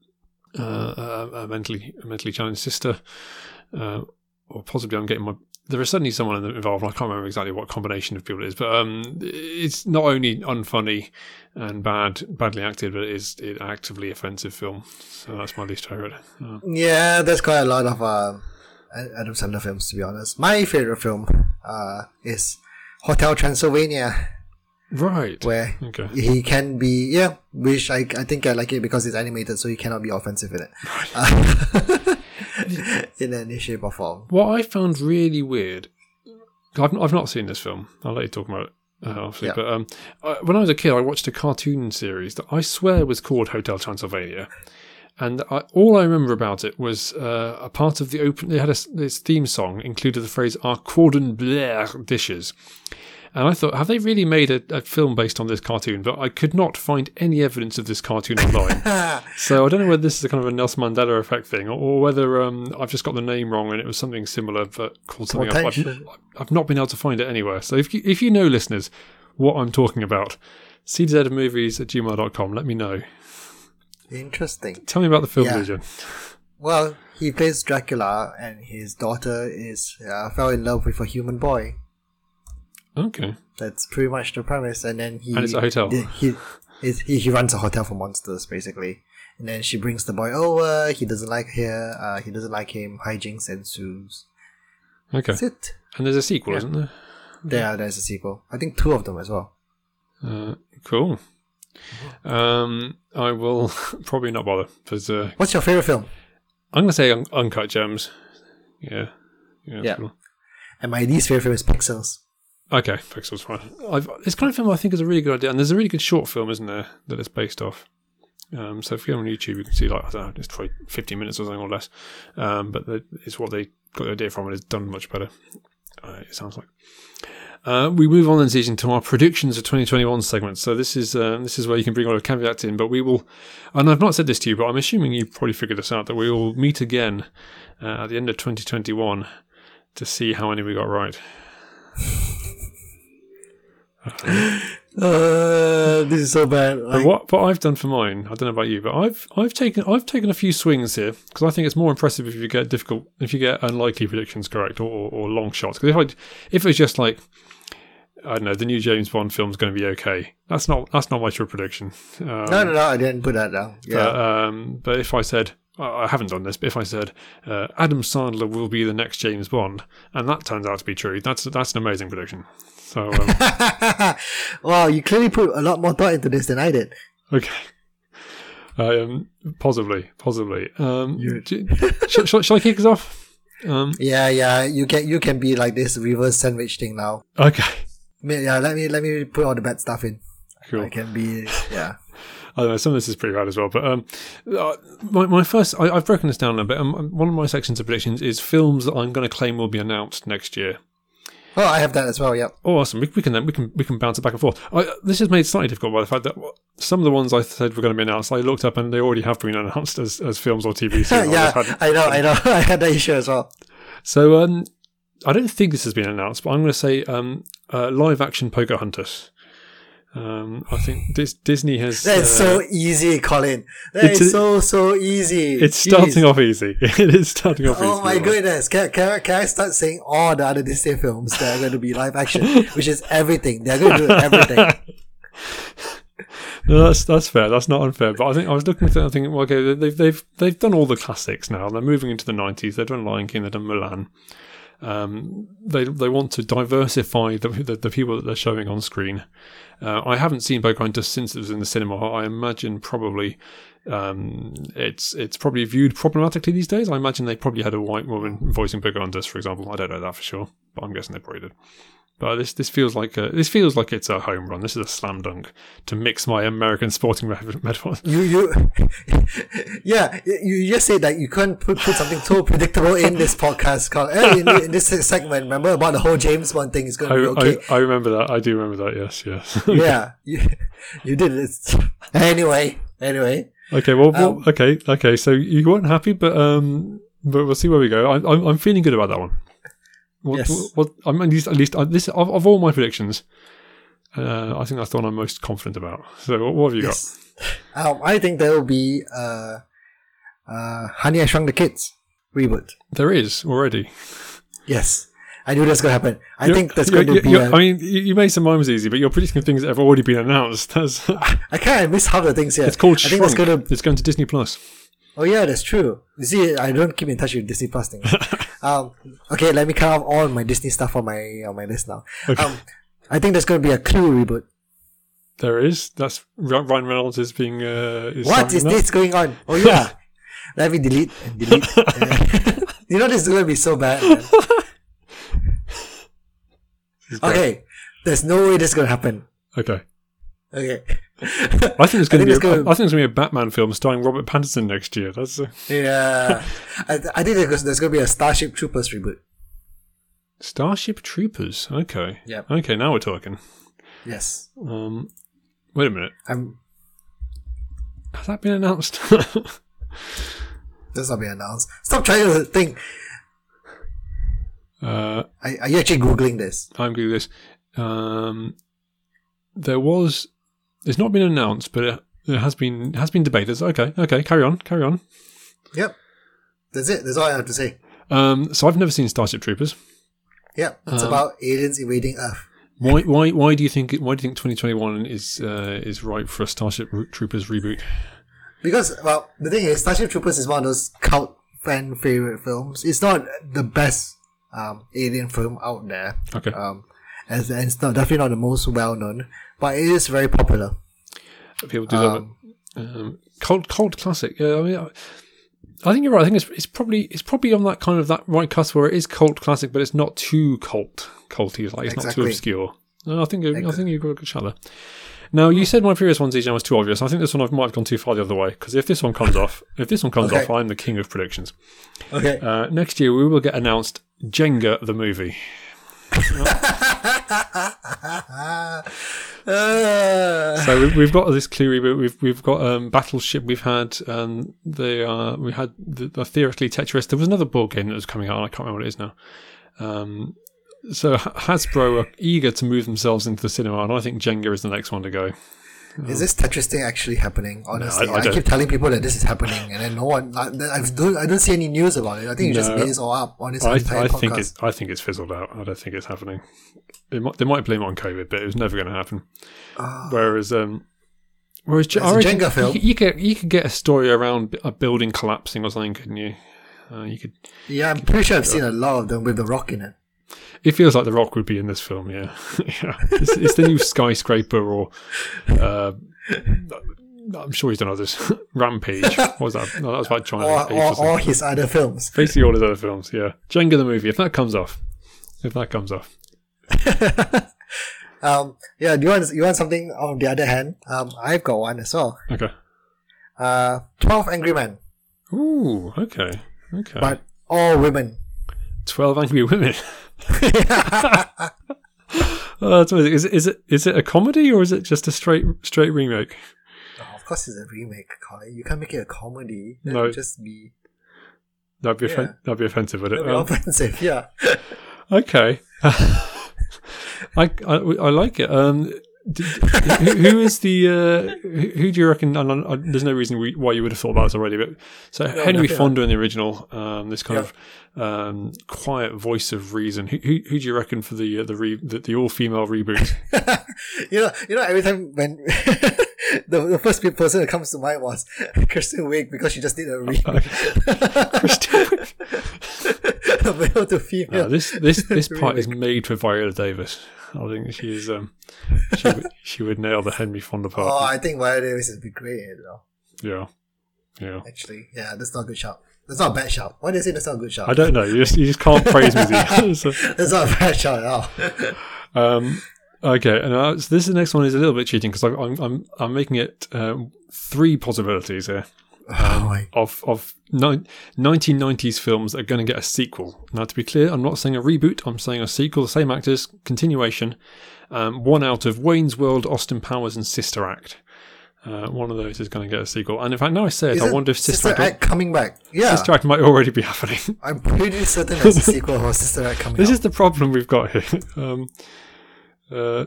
uh, a, a mentally a mentally challenged sister, uh, or possibly I'm getting my. There is certainly someone involved. I can't remember exactly what combination of people it is, but um, it's not only unfunny and bad, badly acted, but it is it actively offensive film. So that's my least favorite. Uh, yeah. There's quite a lot of uh, Adam Sandler films to be honest. My favorite film uh, is Hotel Transylvania, right. where Okay. he can be yeah. Which I I think I like it because it's animated, so he cannot be offensive in it. Uh, [laughs] in any shape or form. What I found really weird, I've, I've not seen this film. I'll let you talk about it, uh, obviously. Yeah. But um, I, when I was a kid, I watched a cartoon series that I swear was called Hotel Transylvania. And I, all I remember about it was uh, a part of the open. They had a, this theme song included the phrase "Our cordon bleu dishes," and I thought, have they really made a, a film based on this cartoon? But I could not find any evidence of this cartoon online. [laughs] So I don't know whether this is a kind of a Nelson Mandela effect thing, or, or whether um, I've just got the name wrong and it was something similar but called something else. I've, I've not been able to find it anywhere. So if you, if you know, listeners, what I'm talking about, cdzmovies at gmail.com, let me know. Interesting. Tell me about the film Yeah. vision. Well, he plays Dracula, and his daughter is uh, fell in love with a human boy. Okay. That's pretty much the premise. And then he And it's a hotel. He he, he, he runs a hotel for monsters basically. And then she brings the boy over. He doesn't like her. Uh, he doesn't like him. Hijinks ensues. Okay. That's it. And there's a sequel, Yeah. isn't there? Yeah, there's a sequel. I think two of them as well. Uh, cool. Um, I will [laughs] probably not bother uh, What's your favorite film? I'm going to say un- Uncut Gems. Yeah. Yeah. Yeah. cool. And my least favorite film is Pixels. Okay, Pixel's fine. I've, this kind of film I think is a really good idea, and there's a really good short film, isn't there, that it's based off. Um, so if you go on YouTube, you can see like I don't know, it's probably 15 minutes or something or less. Um, but the, it's what they got the idea from, and it's done much better. Uh, it sounds like. Uh, we move on then, season to our predictions of 2021 segment. So this is uh, this is where you can bring all the caveats in, but we will. And I've not said this to you, but I'm assuming you probably figured this out that we will meet again uh, at the end of 2021 to see how many we got right. [laughs] Uh, this is so bad. But Like, what what I've done for mine, I don't know about you, but I've I've taken I've taken a few swings here because I think it's more impressive if you get difficult if you get unlikely predictions correct or, or, or long shots. Because if I if it's just like I don't know the new James Bond film's going to be okay, that's not that's not much of a prediction. Um, no, no, no, I didn't put that down. Yeah. But, um, but if I said I I haven't done this, but if I said uh, Adam Sandler will be the next James Bond, and that turns out to be true, that's that's an amazing prediction. So um, [laughs] wow, you clearly put a lot more thought into this than I did. Okay. Um, possibly, possibly. Um, You- do- shall, shall, shall I kick us off? Um, Yeah, yeah, you can you can be like this reverse sandwich thing now. okay, Yeah, let me let me put all the bad stuff in. cool. I can be yeah. [laughs] I don't know, some of this is pretty bad as well. But um, uh, my, my first, I, I've broken this down a bit. Um, one of my sections of predictions is films that I'm going to claim will be announced next year. Oh, I have that as well. Yep. Oh, awesome! We, we can then we can we can bounce it back and forth. I, this is made slightly difficult by the fact that some of the ones I said were going to be announced, I looked up and they already have been announced as, as films or TV [laughs] series. yeah, I know, I know. [laughs] I had that issue as well. So um, I don't think this has been announced, but I'm going to say um, uh, live action Pocahontas. Um, I think this, Disney has. [laughs] That's uh, so easy, Colin. That it's is a- so so easy. It's Jeez. starting off easy. [laughs] It is starting off easy. Oh my goodness! Can, can, I- can I start saying all the other Disney films that are going to be live action, which is everything? They're going to do everything. [laughs] No, that's that's fair. That's not unfair. But I think I was looking at it. I think, well, okay, they've they've they've done all the classics now. They're moving into the nineties. They've done Lion King. They've done Mulan. Um, they they want to diversify the, the, the people that they're showing on screen. Uh, I haven't seen Pocahontas since it was in the cinema. I imagine probably um, it's it's probably viewed problematically these days. I imagine they probably had a white woman voicing Pocahontas, for example. I don't know that for sure, but I'm guessing they probably did. But this this feels like a, this feels like it's a home run. This is a slam dunk to mix my American sporting [laughs] metaphors. You you [laughs] yeah you just said that you couldn't put, put something so predictable in this podcast called eh, in, in this segment. Remember about the whole James Bond thing is going to be I, okay. I, I remember that. I do remember that. Yes, yes. [laughs] yeah, you, you did it. Anyway, anyway. Okay, well, well, Um, okay, okay. So you weren't happy, but um, but we'll see where we go. I, I'm I'm feeling good about that one. What, Yes. what, I'm at least at least uh, this of, of all my predictions, uh, I think that's the one I'm most confident about. So what, what have you Yes. Um, I think there will be uh, uh, Honey I Shrunk the Kids reboot. got? There is already. Yes, I knew that's gonna happen. I You're- think that's going to be. a- I mean, you, you made some rhymes easy, but you're predicting things that have already been announced. [laughs] That's, I kind of miss half the things here. it's called I think that's gonna. It's going to Disney Plus. Oh yeah, that's true. You see, I don't keep in touch with Disney Plus things. [laughs] um, okay, let me cut off all my Disney stuff on my on my list now. Okay. Um, I think there's going to be a Clue reboot. There is. That's Ryan Reynolds is being. Uh, is What is that. this going on? Oh yeah, [laughs] let me delete and delete. [laughs] you know this is going to be so bad. Man. This is great. Okay, there's no way this is going to happen. Okay. Okay. I think it's going to be. gonna- think it's going to be a Batman film starring Robert Pattinson next year. That's uh, Yeah, I, I think there's, there's going to be a Starship Troopers reboot. Starship Troopers. Okay. Yeah. Okay, now we're talking. Yes, Um, wait a minute. I'm. Has that been announced? This will be announced. Stop trying to think. uh, Are, are you actually googling this? I'm googling this. Um, there was. It's not been announced, but it, it has been has been debated. Okay. Okay. Carry on. Carry on. Yep, that's it. That's all I have to say. Um, so I've never seen Starship Troopers. Yep, it's Um, about aliens invading Earth. Why? Why? Why do you think? Why do you think 2021 is uh, is right for a Starship Troopers reboot? Because well, the thing is, Starship Troopers is one of those cult fan favorite films. It's not the best um, alien film out there, Okay. um, and, and it's not definitely not the most well known, but it is very popular. People do love it. Um, Um, cult cult classic. Yeah, I mean, I, I think you're right. I think it's it's probably it's probably on that kind of that right cusp where it is cult classic, but it's not too cult culty. Like it's not too obscure. No, I think I think you've got a good shot there. Now you said my previous one, DJ, was too obvious. I think this one I might have gone too far the other way because if this one comes off, if this one comes Okay. off, I'm the king of predictions. okay. Uh, next year we will get announced Jenga the movie. [laughs] [laughs] Uh, So we've, we've got this clear reboot. We've we've got um, Battleship. We've had um, the uh, we had the, the theoretically Tetris. There was another board game that was coming out. I can't remember what it is now. Um, so Hasbro are eager to move themselves into the cinema, and I think Jenga is the next one to go. Is this Tetris thing actually happening? Honestly, I I, don't- keep telling people that this is happening, and then no one. I, I don't. I don't see any news about it. I think you just made this all up on this I, entire I podcast. think it's I think it's fizzled out. I don't think it's happening. They might, they might blame it on COVID, but it was never going to happen. Ah. Whereas, um, whereas It's I reckon Jenga film. You, you could you could get a story around a building collapsing or something, couldn't you? Uh, you could. yeah, I'm pretty sure I've seen a lot of them with the rock in it. It feels like The Rock would be in this film. Yeah, [laughs] yeah. It's, it's the new [laughs] skyscraper, or uh, I'm sure he's done others. [laughs] Rampage. What was that? No, that was about China. Or, Ace or or, or his other films. Basically, all his other films. Yeah, Jenga the movie. If that comes off, if that comes off, um, yeah, do you want you want something on the other hand? Um, I've got one as well. okay. Uh, Twelve Angry Men, Ooh, okay, okay. but all women. Twelve Angry Women. [laughs] Oh, that's amazing. Is it, is it is it a comedy or is it just a straight straight remake? Oh, of course, it's a remake, Colin. You can't make it a comedy. That No. just be, That'd be offen- that'd be offensive, would it? that'd be Um, offensive. Yeah. [laughs] okay. [laughs] I, I I like it. Um, who, is the uh, who, do you reckon? And I, there's no reason we, why you would have thought about this already, but so Henry no, yeah. Fonda in the original, um, this kind Yeah. of um, quiet voice of reason. Who, who, who do you reckon for the uh, the, re- the the all female reboot? [laughs] you know, you know, every time when [laughs] [laughs] the, the first person that comes to mind was [laughs] Kristen Wiig because she just did a [laughs] read. Kristen Wiig. male to female. Uh, this this this part is made for Viola Davis. I think she's um she would, she would nail the Henry Fonda part. Oh, I think Viola Davis would be great. You know, yeah, yeah. actually, yeah, that's not a good shout. That's not a bad shout. Why do you say that's not a good shout? I don't know. You just you just can't praise me. so, That's not a bad shout at all. um, okay, and uh, so this the next one is a little bit cheating because I'm I'm I'm making it um, three possibilities here. [sighs] oh my. of of ni- 1990s films that are going to get a sequel. Now, to be clear, I'm not saying a reboot. I'm saying a sequel, the same actors, continuation. Um, one out of Wayne's World, Austin Powers, and Sister Act. Uh, one of those is going to get a sequel. And in fact, now I say it, I wonder if Sister, Sister, Act, Act coming back. Yeah, Sister Act might already be [laughs] happening. I'm pretty certain there's a sequel for Sister Act coming this out. is the problem we've got here. [laughs] Um, uh,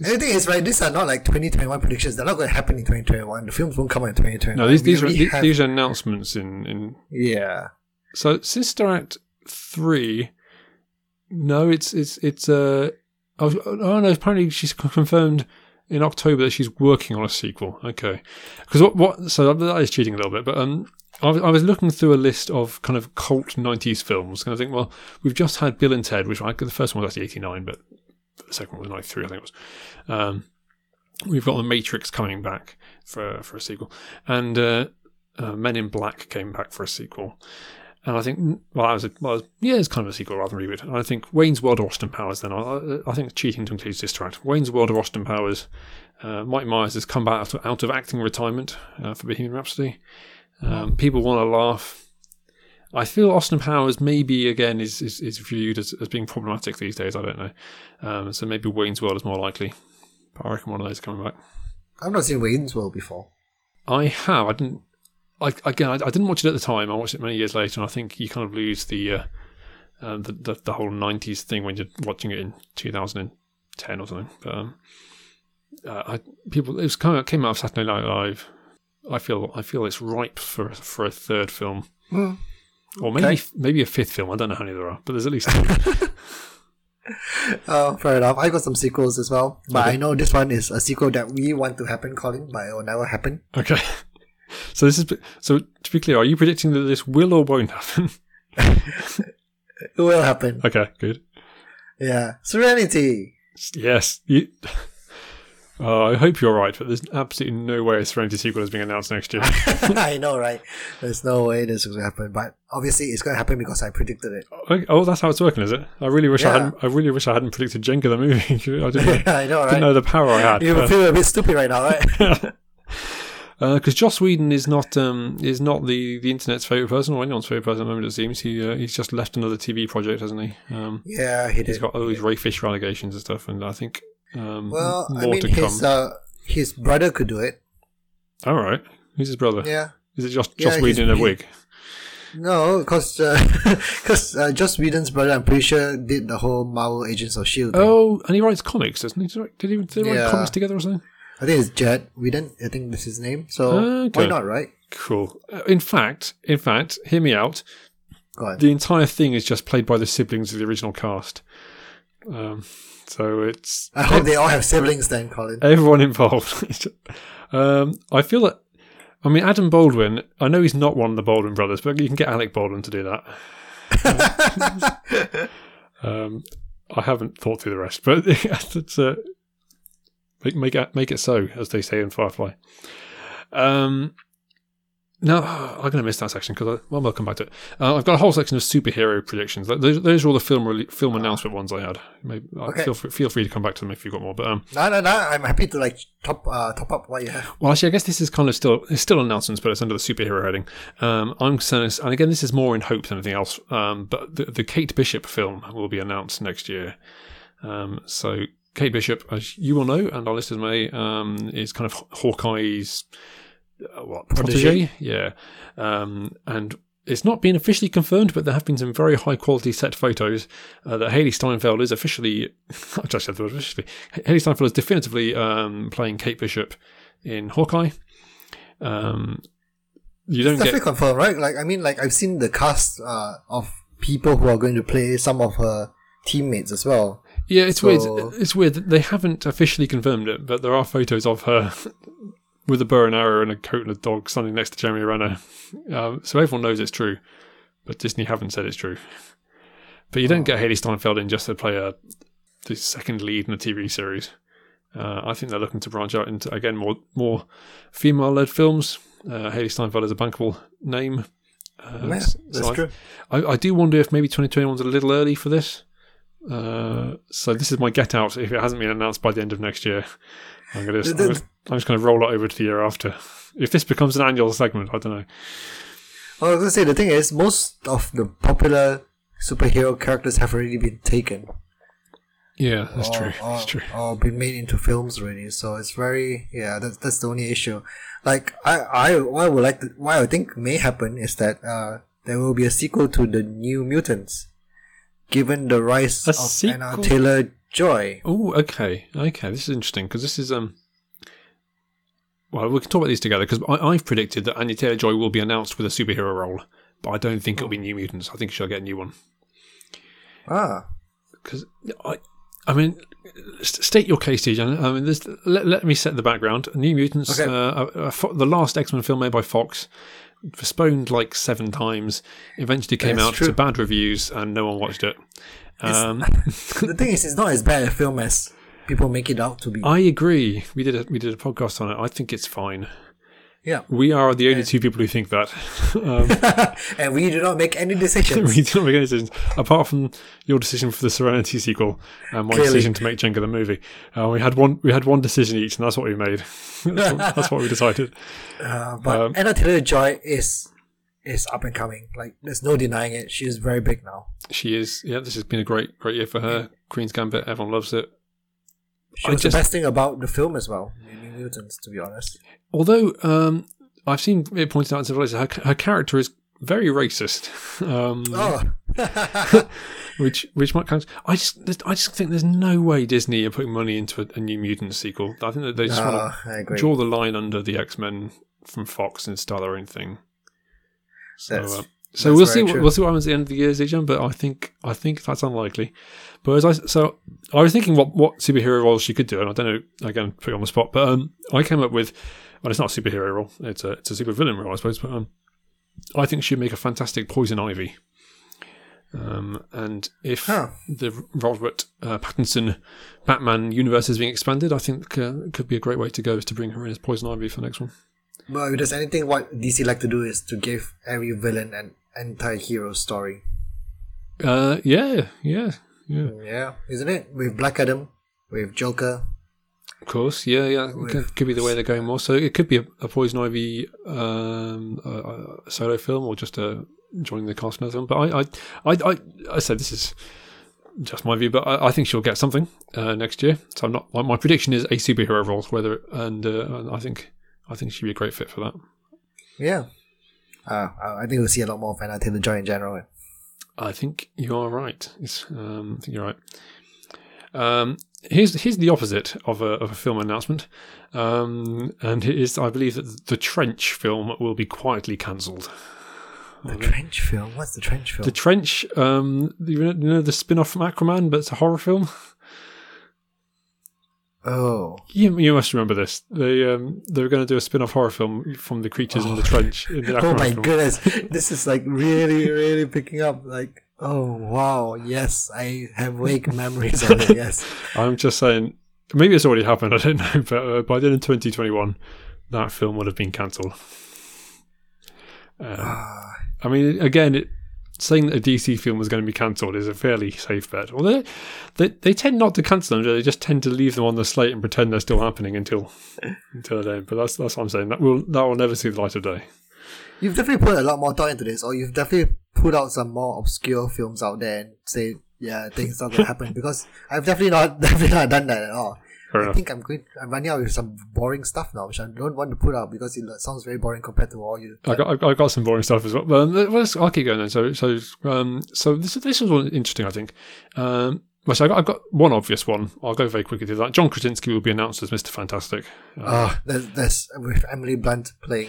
And the thing is, right, these are not like 2021 predictions. They're not going to happen in 2021. The films won't come out in 2021. no, these We these are these, have- these are announcements in in Yeah. So Sister Act three, no, it's it's it's uh oh, oh no, apparently she's confirmed in October that she's working on a sequel. Okay, because what what so that is cheating a little bit, but um. I was, I was looking through a list of kind of cult 90s films, and I think, well, we've just had Bill and Ted, which I, the first one was actually 89, but the second one was 93, I think it was. Um, we've got The Matrix coming back for, for a sequel, and uh, uh, Men in Black came back for a sequel. And I think, well, I was, a, well, yeah, it's kind of a sequel rather than reboot. And I think Wayne's World or Austin Powers. Then I, I- think cheating to include this track. Wayne's World or Austin Powers. Uh, Mike Myers has come back out of, out of acting retirement uh, for Bohemian Rhapsody. Um, people want to laugh. I feel Austin Powers maybe again is is, is viewed as, as being problematic these days. I don't know. Um, so maybe Wayne's World is more likely. But I reckon one of those coming back. I've not seen Wayne's World before. I have. I didn't. I, again, I, I didn't watch it at the time. I watched it many years later, and I think you kind of lose the uh, um, the, the the whole '90s thing when you're watching it in 2010 or something. But um, uh, I, people, it was kind of came out of Saturday Night Live. I feel I feel it's ripe for for a third film, Hmm. Or maybe Okay. maybe a fifth film. I don't know how many there are, but there's at least two. [laughs] Oh, fair enough. I got some sequels as well. But Okay. I know this one is a sequel that we want to happen, Colin, but it will never happen. okay. So this is so to be clear, are you predicting that this will or won't happen? [laughs] It will happen. okay, good. Yeah. Serenity. Yes. You, uh, I hope you're right, but there's absolutely no way a Serenity sequel is being announced next year. [laughs] I know, right? There's no way this is going to happen. But obviously, it's going to happen because I predicted it. Okay, oh, that's how it's working, is it? I really wish I hadn't. I really wish I hadn't predicted Jenga the movie. [laughs] I didn't, know, [laughs] I know, didn't know the power I had. You feel a bit stupid right now, right? Because Joss Whedon is not um, is not the, the internet's favorite person or anyone's favorite person at the moment. It seems he uh, he's just left another TV project, hasn't he? Um, yeah, he he's did. got all these Ray Fisher allegations and stuff, and I think um, Well, I mean, his uh, his brother could do it. All right, who's his brother? Yeah. Is it just Yeah, Joss Whedon in a wig? No, because because uh, [laughs] Joss Whedon's brother, I'm pretty sure, did the whole Marvel Agents of Shield. thing. Oh, and he writes comics, doesn't he? Did he, did he, write Yeah. comics together or something? I think it's Jed Whedon. I think that's his name. So Okay. why not, right? Cool. Uh, In fact, in fact, hear me out. The entire thing is just played by the siblings of the original cast. Um, so it's I hope they all have siblings then, Colin. everyone involved. [laughs] Um, I feel that. I mean, Adam Baldwin. I know he's not one of the Baldwin brothers, but you can get Alec Baldwin to do that. [laughs] um, I haven't thought through the rest, but [laughs] it's uh, make make it make it so, as they say in Firefly. Um, now [sighs] I'm going to miss that section because well, we'll come back to it. Uh, I've got a whole section of superhero predictions. Those, those are all the film rele- film announcement ones I had. Maybe uh, feel free, feel free to come back to them if you've got more. But um, no, no, no. I'm happy to like top uh, top up what you have. well, actually, I guess this is kind of still it's still announcements, but it's under the superhero heading. Um, I'm saying, and again, this is more in hope than anything else. Um, but the, the Kate Bishop film will be announced next year. Um, so Kate Bishop, as you will know, and our listeners may, um, is kind of Hawkeye's uh, what protege, Protégé? yeah. Um, and it's not been officially confirmed, but there have been some very high quality set photos uh, that Hailee Steinfeld is officially, [laughs] I just said the word officially, Hailee Steinfeld is definitively um, playing Kate Bishop in Hawkeye. Um, you don't Definitely get confirmed, right? Like I mean, like I've seen the cast uh, of people who are going to play some of her teammates as well. Yeah, it's So- weird. It's weird. that They haven't officially confirmed it, but there are photos of her [laughs] with a bow and arrow and a coat and a dog standing next to Jeremy Renner. Um, so everyone knows it's true, but Disney haven't said it's true. But you don't get Hailee Steinfeld in just to play a the second lead in a TV series. Uh, I think they're looking to branch out into again more more female led films. Uh, Hailee Steinfeld is a bankable name. Uh, Yeah, so that's I- true. I, I do wonder if maybe 2021's a little early for this. Uh, so this is my get out. If it hasn't been announced by the end of next year, I'm gonna. The- I'm, just, going to roll it over to the year after. If this becomes an annual segment, I don't know. Well, I was gonna say the thing is, most of the popular superhero characters have already been taken. Yeah, that's or, true. Or, That's true. or been made into films already. So it's very yeah. That's that's the only issue. Like I I what I would like to, what I think may happen is that uh there will be a sequel to the New Mutants, given the rise A of Anna? Taylor Joy. Oh, okay, okay. This is interesting because this is um. Well, we can talk about these together because I've predicted that Anya Taylor Joy will be announced with a superhero role, but I don't think it'll be New Mutants. I think she'll get a new one. Ah, because I, I mean, state your case, TJ. I mean, there's, let, let me set the background. New Mutants, Okay. uh, the last X Men film made by Fox, postponed like seven times. Eventually came That's out true. to bad reviews, and no one watched it. Um, [laughs] the thing is, it's not as bad a film as people make it out to be. I agree. We did a, we did a podcast on it. I think it's fine. yeah, We are the only two people who think that. [laughs] Um, [laughs] and we do not make any decisions. [laughs] we don't make any decisions apart from your decision for the Serenity sequel and my Clearly. decision to make Jenga the movie. Uh, we had one. We had one decision each, and that's what we made. that's, what, that's what we decided. Uh, but Um, Anna Taylor Joy is is up and coming. Like there's no denying it. She is very big now. She is. Yeah, this has been a great, great year for her. Queen's Gambit. Everyone loves it. She I was just- the best thing about the film as well. New Mutants, to be honest. Although um, I've seen it pointed out in several places, her, her character is very racist. [laughs] Um, Oh, [laughs] [laughs] which which might kind of, I just I just think there's no way Disney are putting money into a, a New Mutants sequel. I think that they just want no, to draw the line under the X Men from Fox and start their own thing. So, uh, so we'll see. What, we'll see what happens at the end of the year, Zijan. But I think I think that's unlikely. But as I so I was thinking what what superhero role she could do, and I don't know. Again, put you on the spot, but um, I came up with. Well, it's not a superhero role; it's a it's a supervillain role, I suppose. But um, I think she'd make a fantastic Poison Ivy. Um, and if Huh. the Robert uh, Pattinson Batman universe is being expanded, I think uh, it could be a great way to go is to bring her in as Poison Ivy for the next one. But if there's anything what DC like to do is to give every villain an anti-hero story. Uh, yeah, yeah, yeah. Yeah, isn't it? With Black Adam, with Joker. Of course, yeah, yeah. It could, could be the way they're going more. So it could be a, a Poison Ivy um, a, a solo film or just a joining the cast another film. But I, I, I, I, I said this is just my view, but I, I think she'll get something uh, next year. So I'm not. My, my prediction is a superhero role, whether and uh, I think I think she'd be a great fit for that. Yeah. Uh, I I think we'll see a lot more of Anna Taylor Joy in general. I think you are right. It's, um, I think you're right. Um, here's here's the opposite of a of a film announcement, um, and it is I believe that the Trench film will be quietly cancelled. The Trench film? What's the Trench film? The Trench, um, you know, you know the spin off from Aquaman, but it's a horror film. Oh. You, you must remember this. They um, they were going to do a spin off horror film from the creatures in the trench. In the [laughs] Oh my film. goodness. This is like really, really picking up. Like, oh wow. Yes, I have vague [laughs] memories of it. Yes. I'm just saying, maybe it's already happened. [laughs] I don't know, but uh, by then in 2021, that film would have been cancelled. Um, Ah, I mean, again, it, saying that a DC film was going to be cancelled is a fairly safe bet. Although they, they tend not to cancel them; they just tend to leave them on the slate and pretend they're still happening until [laughs] until the end. But that's that's what I'm saying. That will that will never see the light of day. you've definitely put a lot more thought into this, or you've definitely put out some more obscure films out there and say, yeah, things are gonna happen. Because I've definitely not, [laughs] definitely not done that at all. Fair I enough. think I'm going. I'm running out with some boring stuff now, which I don't want to put out because it sounds very boring compared to all you. I got I got some boring stuff as well. But um, let's, I'll keep going then. So so um so this this was one interesting. I think. Um, well, so I got, I got one obvious one. I'll go very quickly through that. John Krasinski will be announced as Mister Fantastic. Uh, Ah, there's, there's with Emily Blunt playing.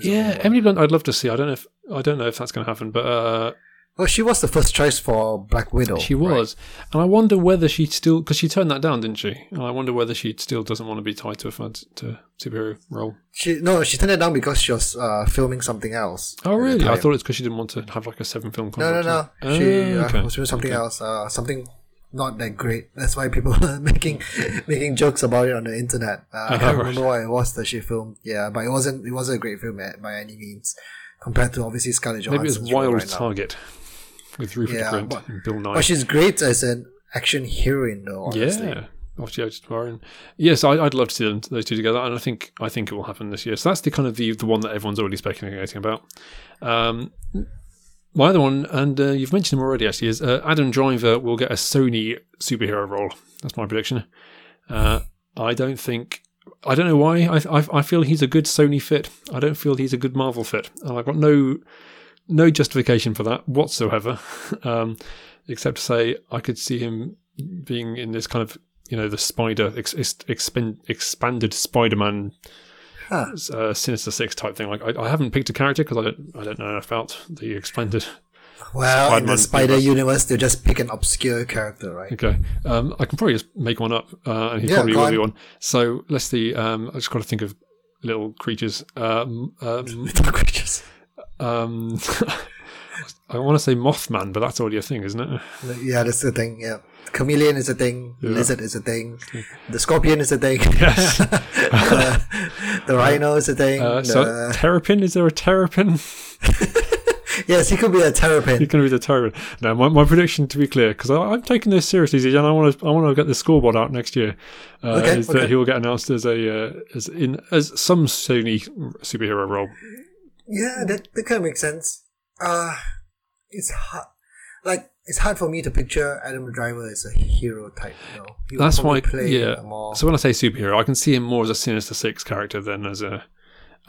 yeah. Emily Blunt. I'd love to see. I don't know if I don't know if that's going to happen, but uh, Well, she was the first choice for Black Widow. She right? was, and I wonder whether she still because she turned that down, didn't she? And I wonder whether she still doesn't want to be tied to a fan- to superhero role. She no, she turned it down because she was uh, filming something else. Oh, really? I thought it's because she didn't want to have like a seven film Contract. No, no, no. She Oh, uh, okay. was doing something Okay. else. Uh, something not that great. That's why people [laughs] are making making jokes about it on the internet. Uh, I can't [laughs] right. remember what it was that she filmed. Yeah, but it wasn't. It wasn't a great film at, by any means compared to obviously Scarlett Maybe it's Wild right now. With Rupert Yeah, Grint but- and Bill Nighy. But she's great as an action heroine, though. Honestly. Yeah. Obviously, I just Warren. Yes, I, I'd love to see them, those two together, and I think I think it will happen this year. So that's the kind of the the one that everyone's already speculating about. Um, my other one, and uh, you've mentioned him already, actually, is uh, Adam Driver will get a Sony superhero role. That's my prediction. Uh, I don't think. I don't know why. I, I I feel he's a good Sony fit. I don't feel he's a good Marvel fit, and I've got no no justification for that whatsoever, [laughs] um, except to say I could see him being in this kind of you know the spider ex, ex, expand, expanded Spider-Man Huh. uh, Sinister Six type thing. Like I, I haven't picked a character because I don't I don't know enough about the expanded. Well, in Spider-Man the Spider universe. universe, they just pick an obscure character, right? Okay, um, I can probably just make one up, uh, and he Yeah, probably will be on. one. So let's see. Um, I just got to think of little creatures. Um, um, [laughs] Little creatures. Um, [laughs] I want to say Mothman, but that's already a thing, isn't it? Yeah, that's the thing. Yeah, chameleon is a thing. Yeah. Lizard is a thing. The scorpion is a thing. [laughs] Yes. Uh, the rhino is a thing. Uh, so the- terrapin, is there a terrapin? [laughs] yes, he could be a terrapin. He could be the terrapin. No, my, my prediction, to be clear, because I'm taking this seriously, and I want to I want to get the scoreboard out next year. Uh, Okay, is okay. that he will get announced as a uh, as in as some Sony superhero role. Yeah, that, that kind of makes sense. Uh, it's hard. Like, it's hard for me to picture Adam Driver as a hero type. You know? He That's why, play yeah. more. So when I say superhero, I can see him more as a Sinister Six character than as a.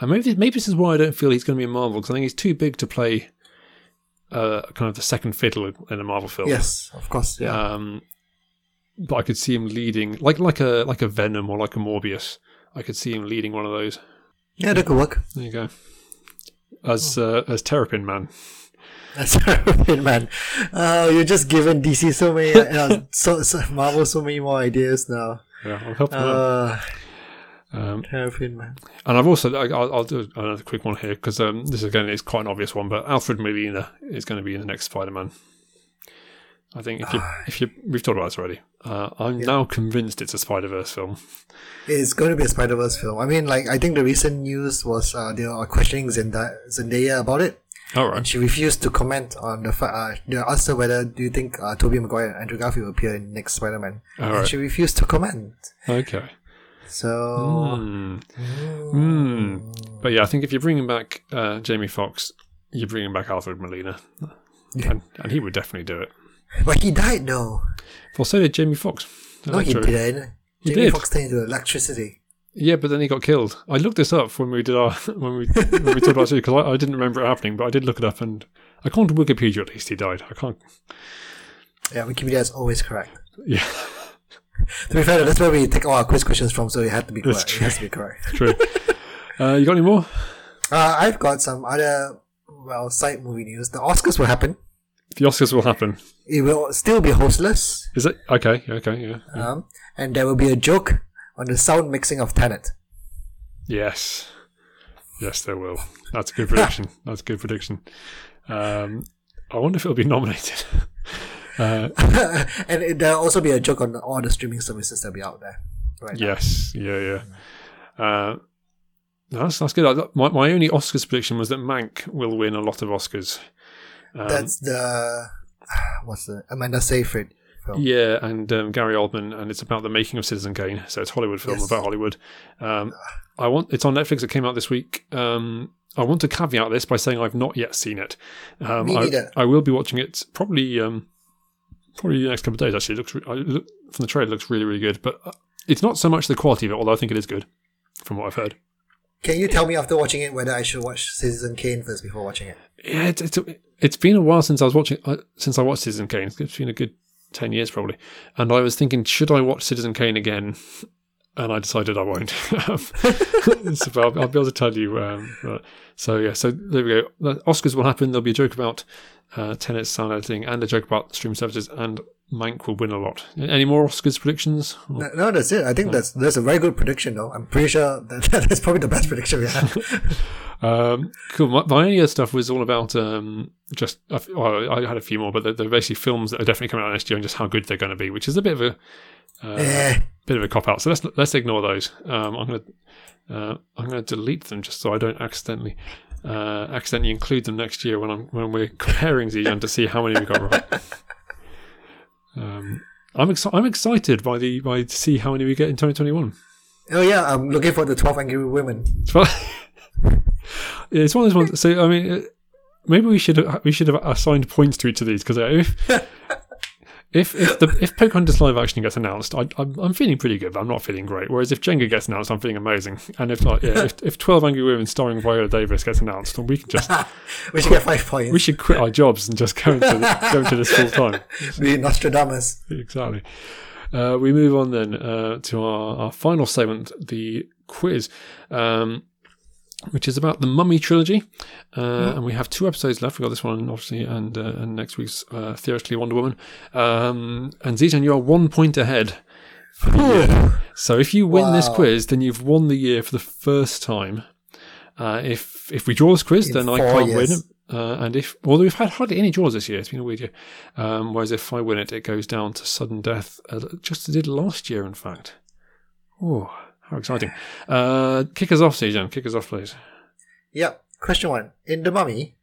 And maybe maybe this is why I don't feel he's going to be in Marvel because I think he's too big to play. Uh, kind of the second fiddle in- in a Marvel film. yes, of course. Yeah. Um, but I could see him leading, like like a like a Venom or like a Morbius. I could see him leading one of those. yeah, that could work. There you go. As uh, as Terrapin Man. That's [laughs] terrapin, man. Uh, you're just giving DC so many, uh, [laughs] so, so Marvel so many more ideas now. Yeah, I'll help him out. Uh, Um, terrapin, man. and I've also I'll, I'll do another quick one here because um, this again is quite an obvious one, but Alfred Molina is going to be in the next Spider Man. I think if you if you we've talked about this already. Uh, I'm now convinced it's a Spider Verse film. It's going to be a Spider Verse film. I mean, like, I think the recent news was uh, they are questioning Zenda- Zendaya about it. All And she refused to comment on the fact. Uh, they asked her whether do you think uh, Tobey Maguire and Andrew Garfield will appear in next Spider Man, and Alright. she refused to comment. Okay. So Hmm. Hmm. But yeah, I think if you're bringing back uh, Jamie Foxx, you're bringing back Alfred Molina, and, and he would definitely do it. But he died though. Well, so did Jamie Foxx. No, he didn't. He Jamie did. Foxx turned into electricity. Yeah, but then he got killed. I looked this up when we did our [laughs] when we when we talked about it because I, I didn't remember it happening, but I did look it up, and according to Wikipedia, at least he died. I can't. Yeah, Wikipedia is always correct. Yeah, To be fair, that's where we take all our quiz questions from, so it had to be correct. It has to be correct. true. uh, you got any more? Uh, I've got some other well side movie news. The Oscars will happen. The Oscars will happen. It will still be hostless, Is it okay? Okay, yeah. um, and there will be a joke on the sound mixing of Tenet. Yes, yes, there will. That's a good prediction. [laughs] That's a good prediction. Um, I wonder if it'll be nominated. [laughs] uh, [laughs] and it, there'll also be a joke on all the streaming services that'll be out there. Right. now. Yes, yeah, yeah. Uh, that's that's good. I, my my only Oscars prediction was that Mank will win a lot of Oscars. Um, That's the [sighs] what's the Amanda Seyfried film. yeah, and um, Gary Oldman, and it's about the making of Citizen Kane. So it's a Hollywood film Yes. about Hollywood. Um, I want it's on Netflix. It came out this week. Um, I want to caveat this by saying I've not yet seen it. Um, Me I, neither. I will be watching it probably um, probably the next couple of days. Actually, it looks I look, from the trailer, it looks really really good. But uh, it's not so much the quality of it, although I think it is good from what I've heard. Can you tell me after watching it whether I should watch Citizen Kane first before watching it? Yeah, it's, it's it's been a while since I was watching uh, since I watched Citizen Kane. It's been a good ten years probably, and I was thinking, should I watch Citizen Kane again [laughs] and I decided I won't. [laughs] so I'll, I'll, be able to tell you. Um, but, so yeah, so there we go. The Oscars will happen. There'll be a joke about uh, sound editing and a joke about stream services, and Mank will win a lot. Any more Oscars predictions? No, no, that's it. I think that's that's a very good prediction, though. I'm pretty sure that [laughs] that's probably the best prediction we have. [laughs] um, cool. My, my only other stuff was all about um, just. Well, I had a few more, but they're, they're, basically films that are definitely coming out next year and just how good they're going to be, which is a bit of a uh, eh. bit of a cop out. So let's let's ignore those. Um, I'm gonna uh, I'm gonna delete them just so I don't accidentally uh, accidentally include them next year when I'm when we're [laughs] comparing Zijan to see how many we got right. Um, I'm exci- I'm excited by the by to see how many we get in 2021. Oh yeah, I'm looking for the 12 Angry Women. [laughs] yeah, it's one of those ones. So I mean, maybe we should have, we should have assigned points to each of these because if [laughs] if if the if Pocahontas live action gets announced, I, I'm, I'm feeling pretty good, but I'm not feeling great. Whereas if Jenga gets announced, I'm feeling amazing. And if like yeah, if, if Twelve Angry Women starring Viola Davis gets announced, then we can just [laughs] we should get five points. We should quit our jobs and just go into go into this full time. Be [laughs] Nostradamus. Exactly. Uh, we move on then uh, to our, our final segment, the quiz. Um, which is about the Mummy trilogy, uh, mm. and we have two episodes left. We got this one, obviously, and uh, and next week's uh, theoretically Wonder Woman. Um, and Zitan, you are one point ahead. For the year. So if you win wow. this quiz, then you've won the year for the first time. Uh, if if we draw this quiz, In then I can't years. win. Uh, and if although we've had hardly any draws this year, it's been a weird year. Um, whereas if I win it, it goes down to sudden death, uh, just as it did last year, in fact. Oh. How exciting. Uh, kick us off, Sejan. Kick us off, please. Yep. Question one. In The Mummy,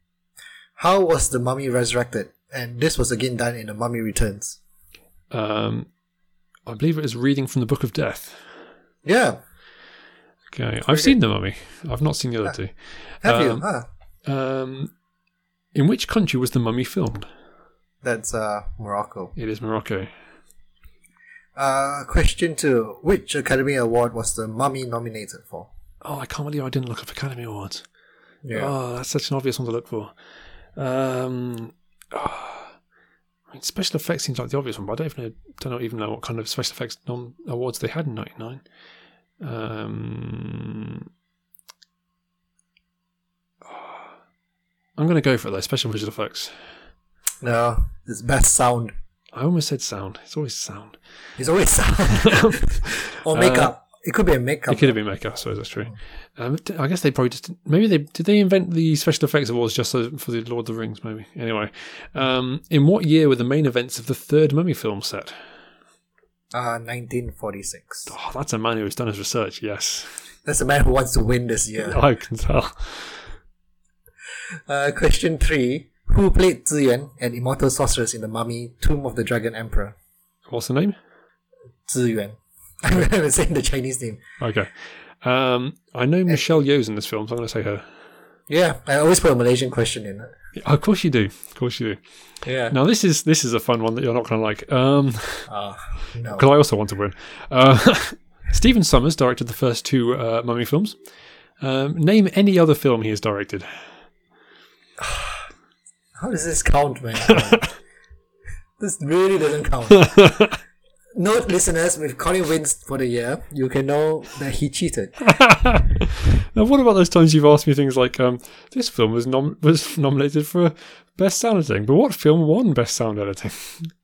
how was the mummy resurrected? And this was again done in The Mummy Returns. Um, I believe it was reading from the Book of Death. Yeah. Okay. I've seen The Mummy. I've not seen the other two. Have um, you? Huh. Um, in which country was The Mummy filmed? That's uh, Morocco. It is Morocco. Uh, question two. Which Academy Award was the Mummy nominated for? Oh, I can't believe I didn't look up Academy Awards. Yeah. Oh, that's such an obvious one to look for. Um, oh, [sighs] I mean, special effects seems like the obvious one, but I don't even know, don't even know what kind of special effects non- awards they had in '99. Um, oh, [sighs] I'm going to go for it though. Special visual effects. No, it's best sound. I almost said sound. It's always sound. It's always sound. [laughs] or makeup. Uh, it could be a makeup. It could have been makeup. I suppose that's true. Um, I guess they probably just maybe they did they invent the special effects awards just so, for the Lord of the Rings. Maybe anyway. Um, in what year were the main events of the third Mummy film set? Uh, 1946. Oh, that's a man who has done his research. Yes. That's a man who wants to win this year. [laughs] I can tell. Uh, question three who played Ziyuan, an immortal sorceress in the Mummy Tomb of the Dragon Emperor. What's the name? Ziyuan. [laughs] I'm saying the Chinese name. Okay. Um, I know Michelle Yeoh's in this film, so I'm going to say her. Yeah, I always put a Malaysian question in it. Yeah, of course you do. Of course you do. Yeah. Now this is this is a fun one that you're not going to like. Um, uh, no. [laughs] Because I also want to win. Uh, [laughs] Stephen Sommers directed the first two uh, Mummy films. Um, name any other film he has directed. [sighs] [sighs] [sighs] How does this count, man? [laughs] this really doesn't count. [laughs] Note, listeners, with Colin wins for the year, you can know that he cheated. [laughs] now, what about those times you've asked me things like, um, "This film was nom- was nominated for best sound editing, but what film won best sound editing?"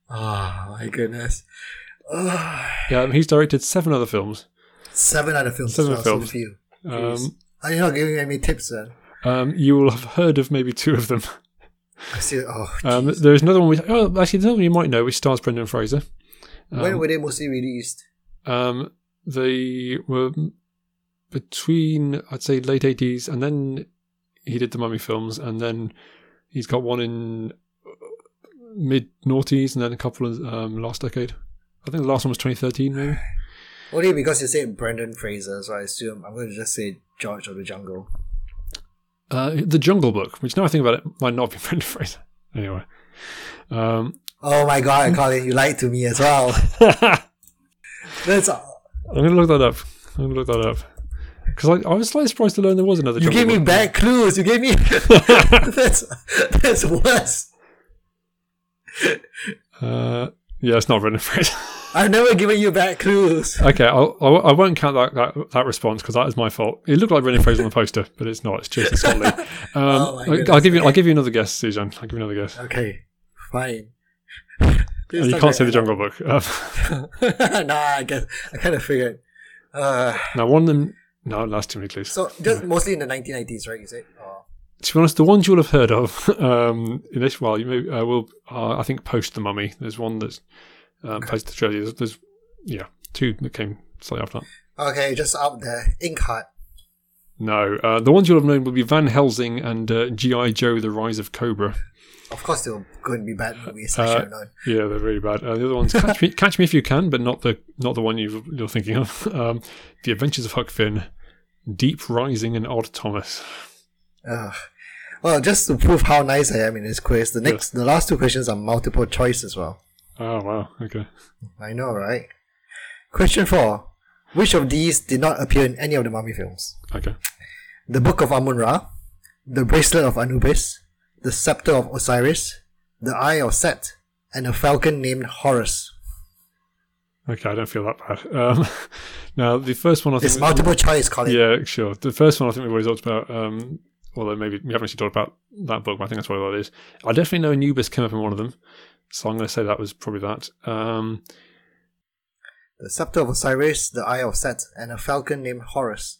Oh my goodness! [sighs] yeah, he's directed seven other films. Seven other films. Seven well, films. So um, Are you not giving me any tips then? Um, you will have heard of maybe two of them. I see. Oh, um, there's another one. Which, oh, actually, there's another one you might know, which stars Brendan Fraser. Um, when were they mostly released? Um, they were between, I'd say, late 80s, and then he did the Mummy films, and then he's got one in mid noughties, and then a couple of um, last decade. I think the last one was 2013, maybe. [sighs] Only because you said Brendan Fraser, so I assume I'm going to just say George of the Jungle. Uh, the Jungle Book, which now I think about it, might not be [laughs] Brendan Fraser. Anyway. Um, oh my god, Colin, you lied to me as well. [laughs] That's. all. I'm gonna look that up. I'm gonna look that up because I, I, was slightly surprised to learn there was another. You gave me book. bad clues. You gave me. [laughs] that's that's worse. Uh, Yeah, it's not Brendan Fraser. [laughs] I've never given you bad clues. okay, I'll, I I won't count that that, that response because that is my fault. It looked like Brendan Fraser on the poster, but it's not. It's Jason [laughs] Scott Lee. Um, Oh I- goodness. I'll give you. I'll give you another guess, Susan. I'll give you another guess. Okay, fine. [laughs] And you can't say the Jungle Book. Um, nah, I guess I kind of figured. Uh, now, one of them. No, that's too many clues. so just mostly in the 1990s, right? You said. To be honest, the ones you'll have heard of [laughs] um, in this, while, you may, uh, will, uh, I think, post the Mummy. There's one that's um, post the trilogy. There's, there's, yeah, two that came slightly after that. Okay, just up there. Inkheart. No, uh, the ones you'll have known will be Van Helsing and uh, G.I. Joe: The Rise of Cobra. Of course, they were going to be bad movies. I should have known. Yeah, they're really bad. Uh, the other ones, Catch Me, [laughs] Catch Me If You Can, but not the not the one you've, you're thinking of. [laughs] Um, the Adventures of Huck Finn, Deep Rising, and Odd Thomas. Ugh. Well, just to prove how nice I am in this quiz, the next, the last two questions are multiple choice as well. Oh wow, okay. I know, right? Question four: Which of these did not appear in any of the Mummy films? Okay. The Book of Amun Ra, The Bracelet of Anubis, The Scepter of Osiris, The Eye of Set, and a falcon named Horus. Okay, I don't feel that bad. Um, [laughs] now, the first one I think It's multiple choice, Colin. Yeah, sure. The first one I think we've already talked about. Um, although maybe we haven't actually talked about that book, but I think that's what that is. I definitely know Anubis came up in one of them, so I'm going to say that was probably that. Um, The Scepter of Osiris, The Eye of Set, and a falcon named Horus.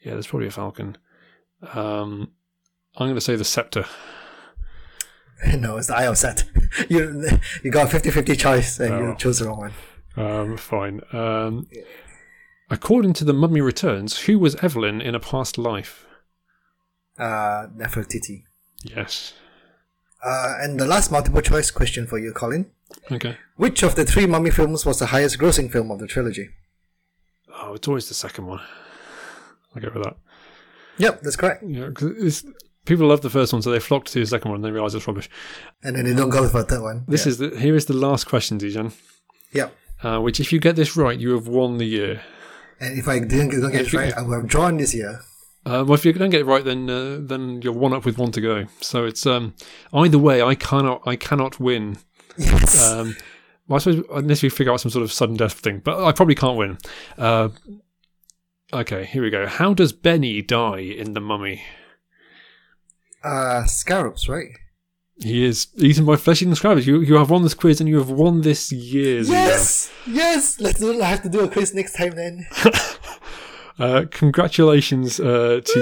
yeah, there's probably a falcon. Um, I'm going to say the scepter. [laughs] no, it's The Eye of Set. [laughs] you you got a 50-50 choice and Oh. you chose the wrong one. Um, fine. Um, according to the Mummy Returns, who was Evelyn in a past life? Uh, Nefertiti. Yes. Uh, and the last multiple choice question for you, Colin. Okay. Which of the three Mummy films was the highest grossing film of the trilogy? Oh, it's always the second one. I'll go with that. Yep, that's correct. Yeah, because people love the first one, so they flock to the second one and they realise it's rubbish. And then they don't go for a third one. This Yeah. is the here is the last question, Dejan. Yep. Uh, which, if you get this right, you have won the year. And if I didn't don't get If it you- right, I would have drawn this year. Uh, well, if you don't get it right, then uh, then you're one up with one to go. So it's um, either way, I cannot I cannot win. Yes. Um, well, I suppose unless we figure out some sort of sudden death thing, but I probably can't win. Uh, okay, here we go. How does Benny die in the Mummy? uh, scarabs, right? He is eaten by flesh eating scarabs. You you have won this quiz and you have won this year's. Yes! Yes! Let's do, I have to do a quiz next time then. [laughs] Uh, congratulations uh, to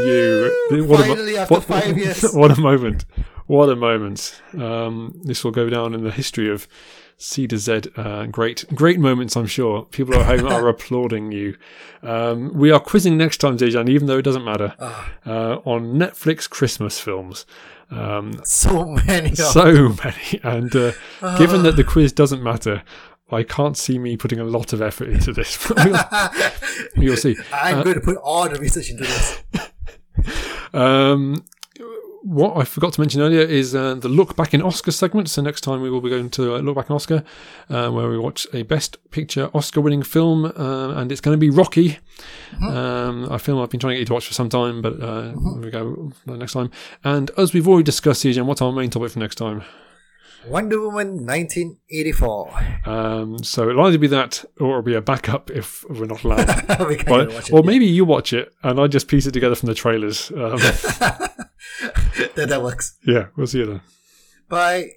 you. What a Finally, after five [laughs] years. What a moment. What a moment. Um, this will go down in the history of C to Z. Uh, great, great moments, I'm sure. People at home are [laughs] applauding you. Um, we are quizzing next time, Dejan, even though it doesn't matter, Ah. uh, on Netflix Christmas films. Um, So many so many. And uh, Ah. given that the quiz doesn't matter, I can't see me putting a lot of effort into this. [laughs] we'll see. [laughs] I'm going to put all the research into this. [laughs] Um, what I forgot to mention earlier is uh, the look back in Oscar segment. So next time we will be going to uh, look back in Oscar, uh, where we watch a Best Picture Oscar-winning film, uh, and it's going to be Rocky, um, a film I've been trying to get you to watch for some time. But uh, there we go uh, next time. And as we've already discussed, CJ, what's our main topic for next time? Wonder Woman 1984. Um, so it'll either be that or it'll be a backup if we're not allowed. [laughs] we can't Or, watch it. or maybe you watch it and I just piece it together from the trailers. Um, [laughs] that, that works. yeah, we'll see you then. Bye.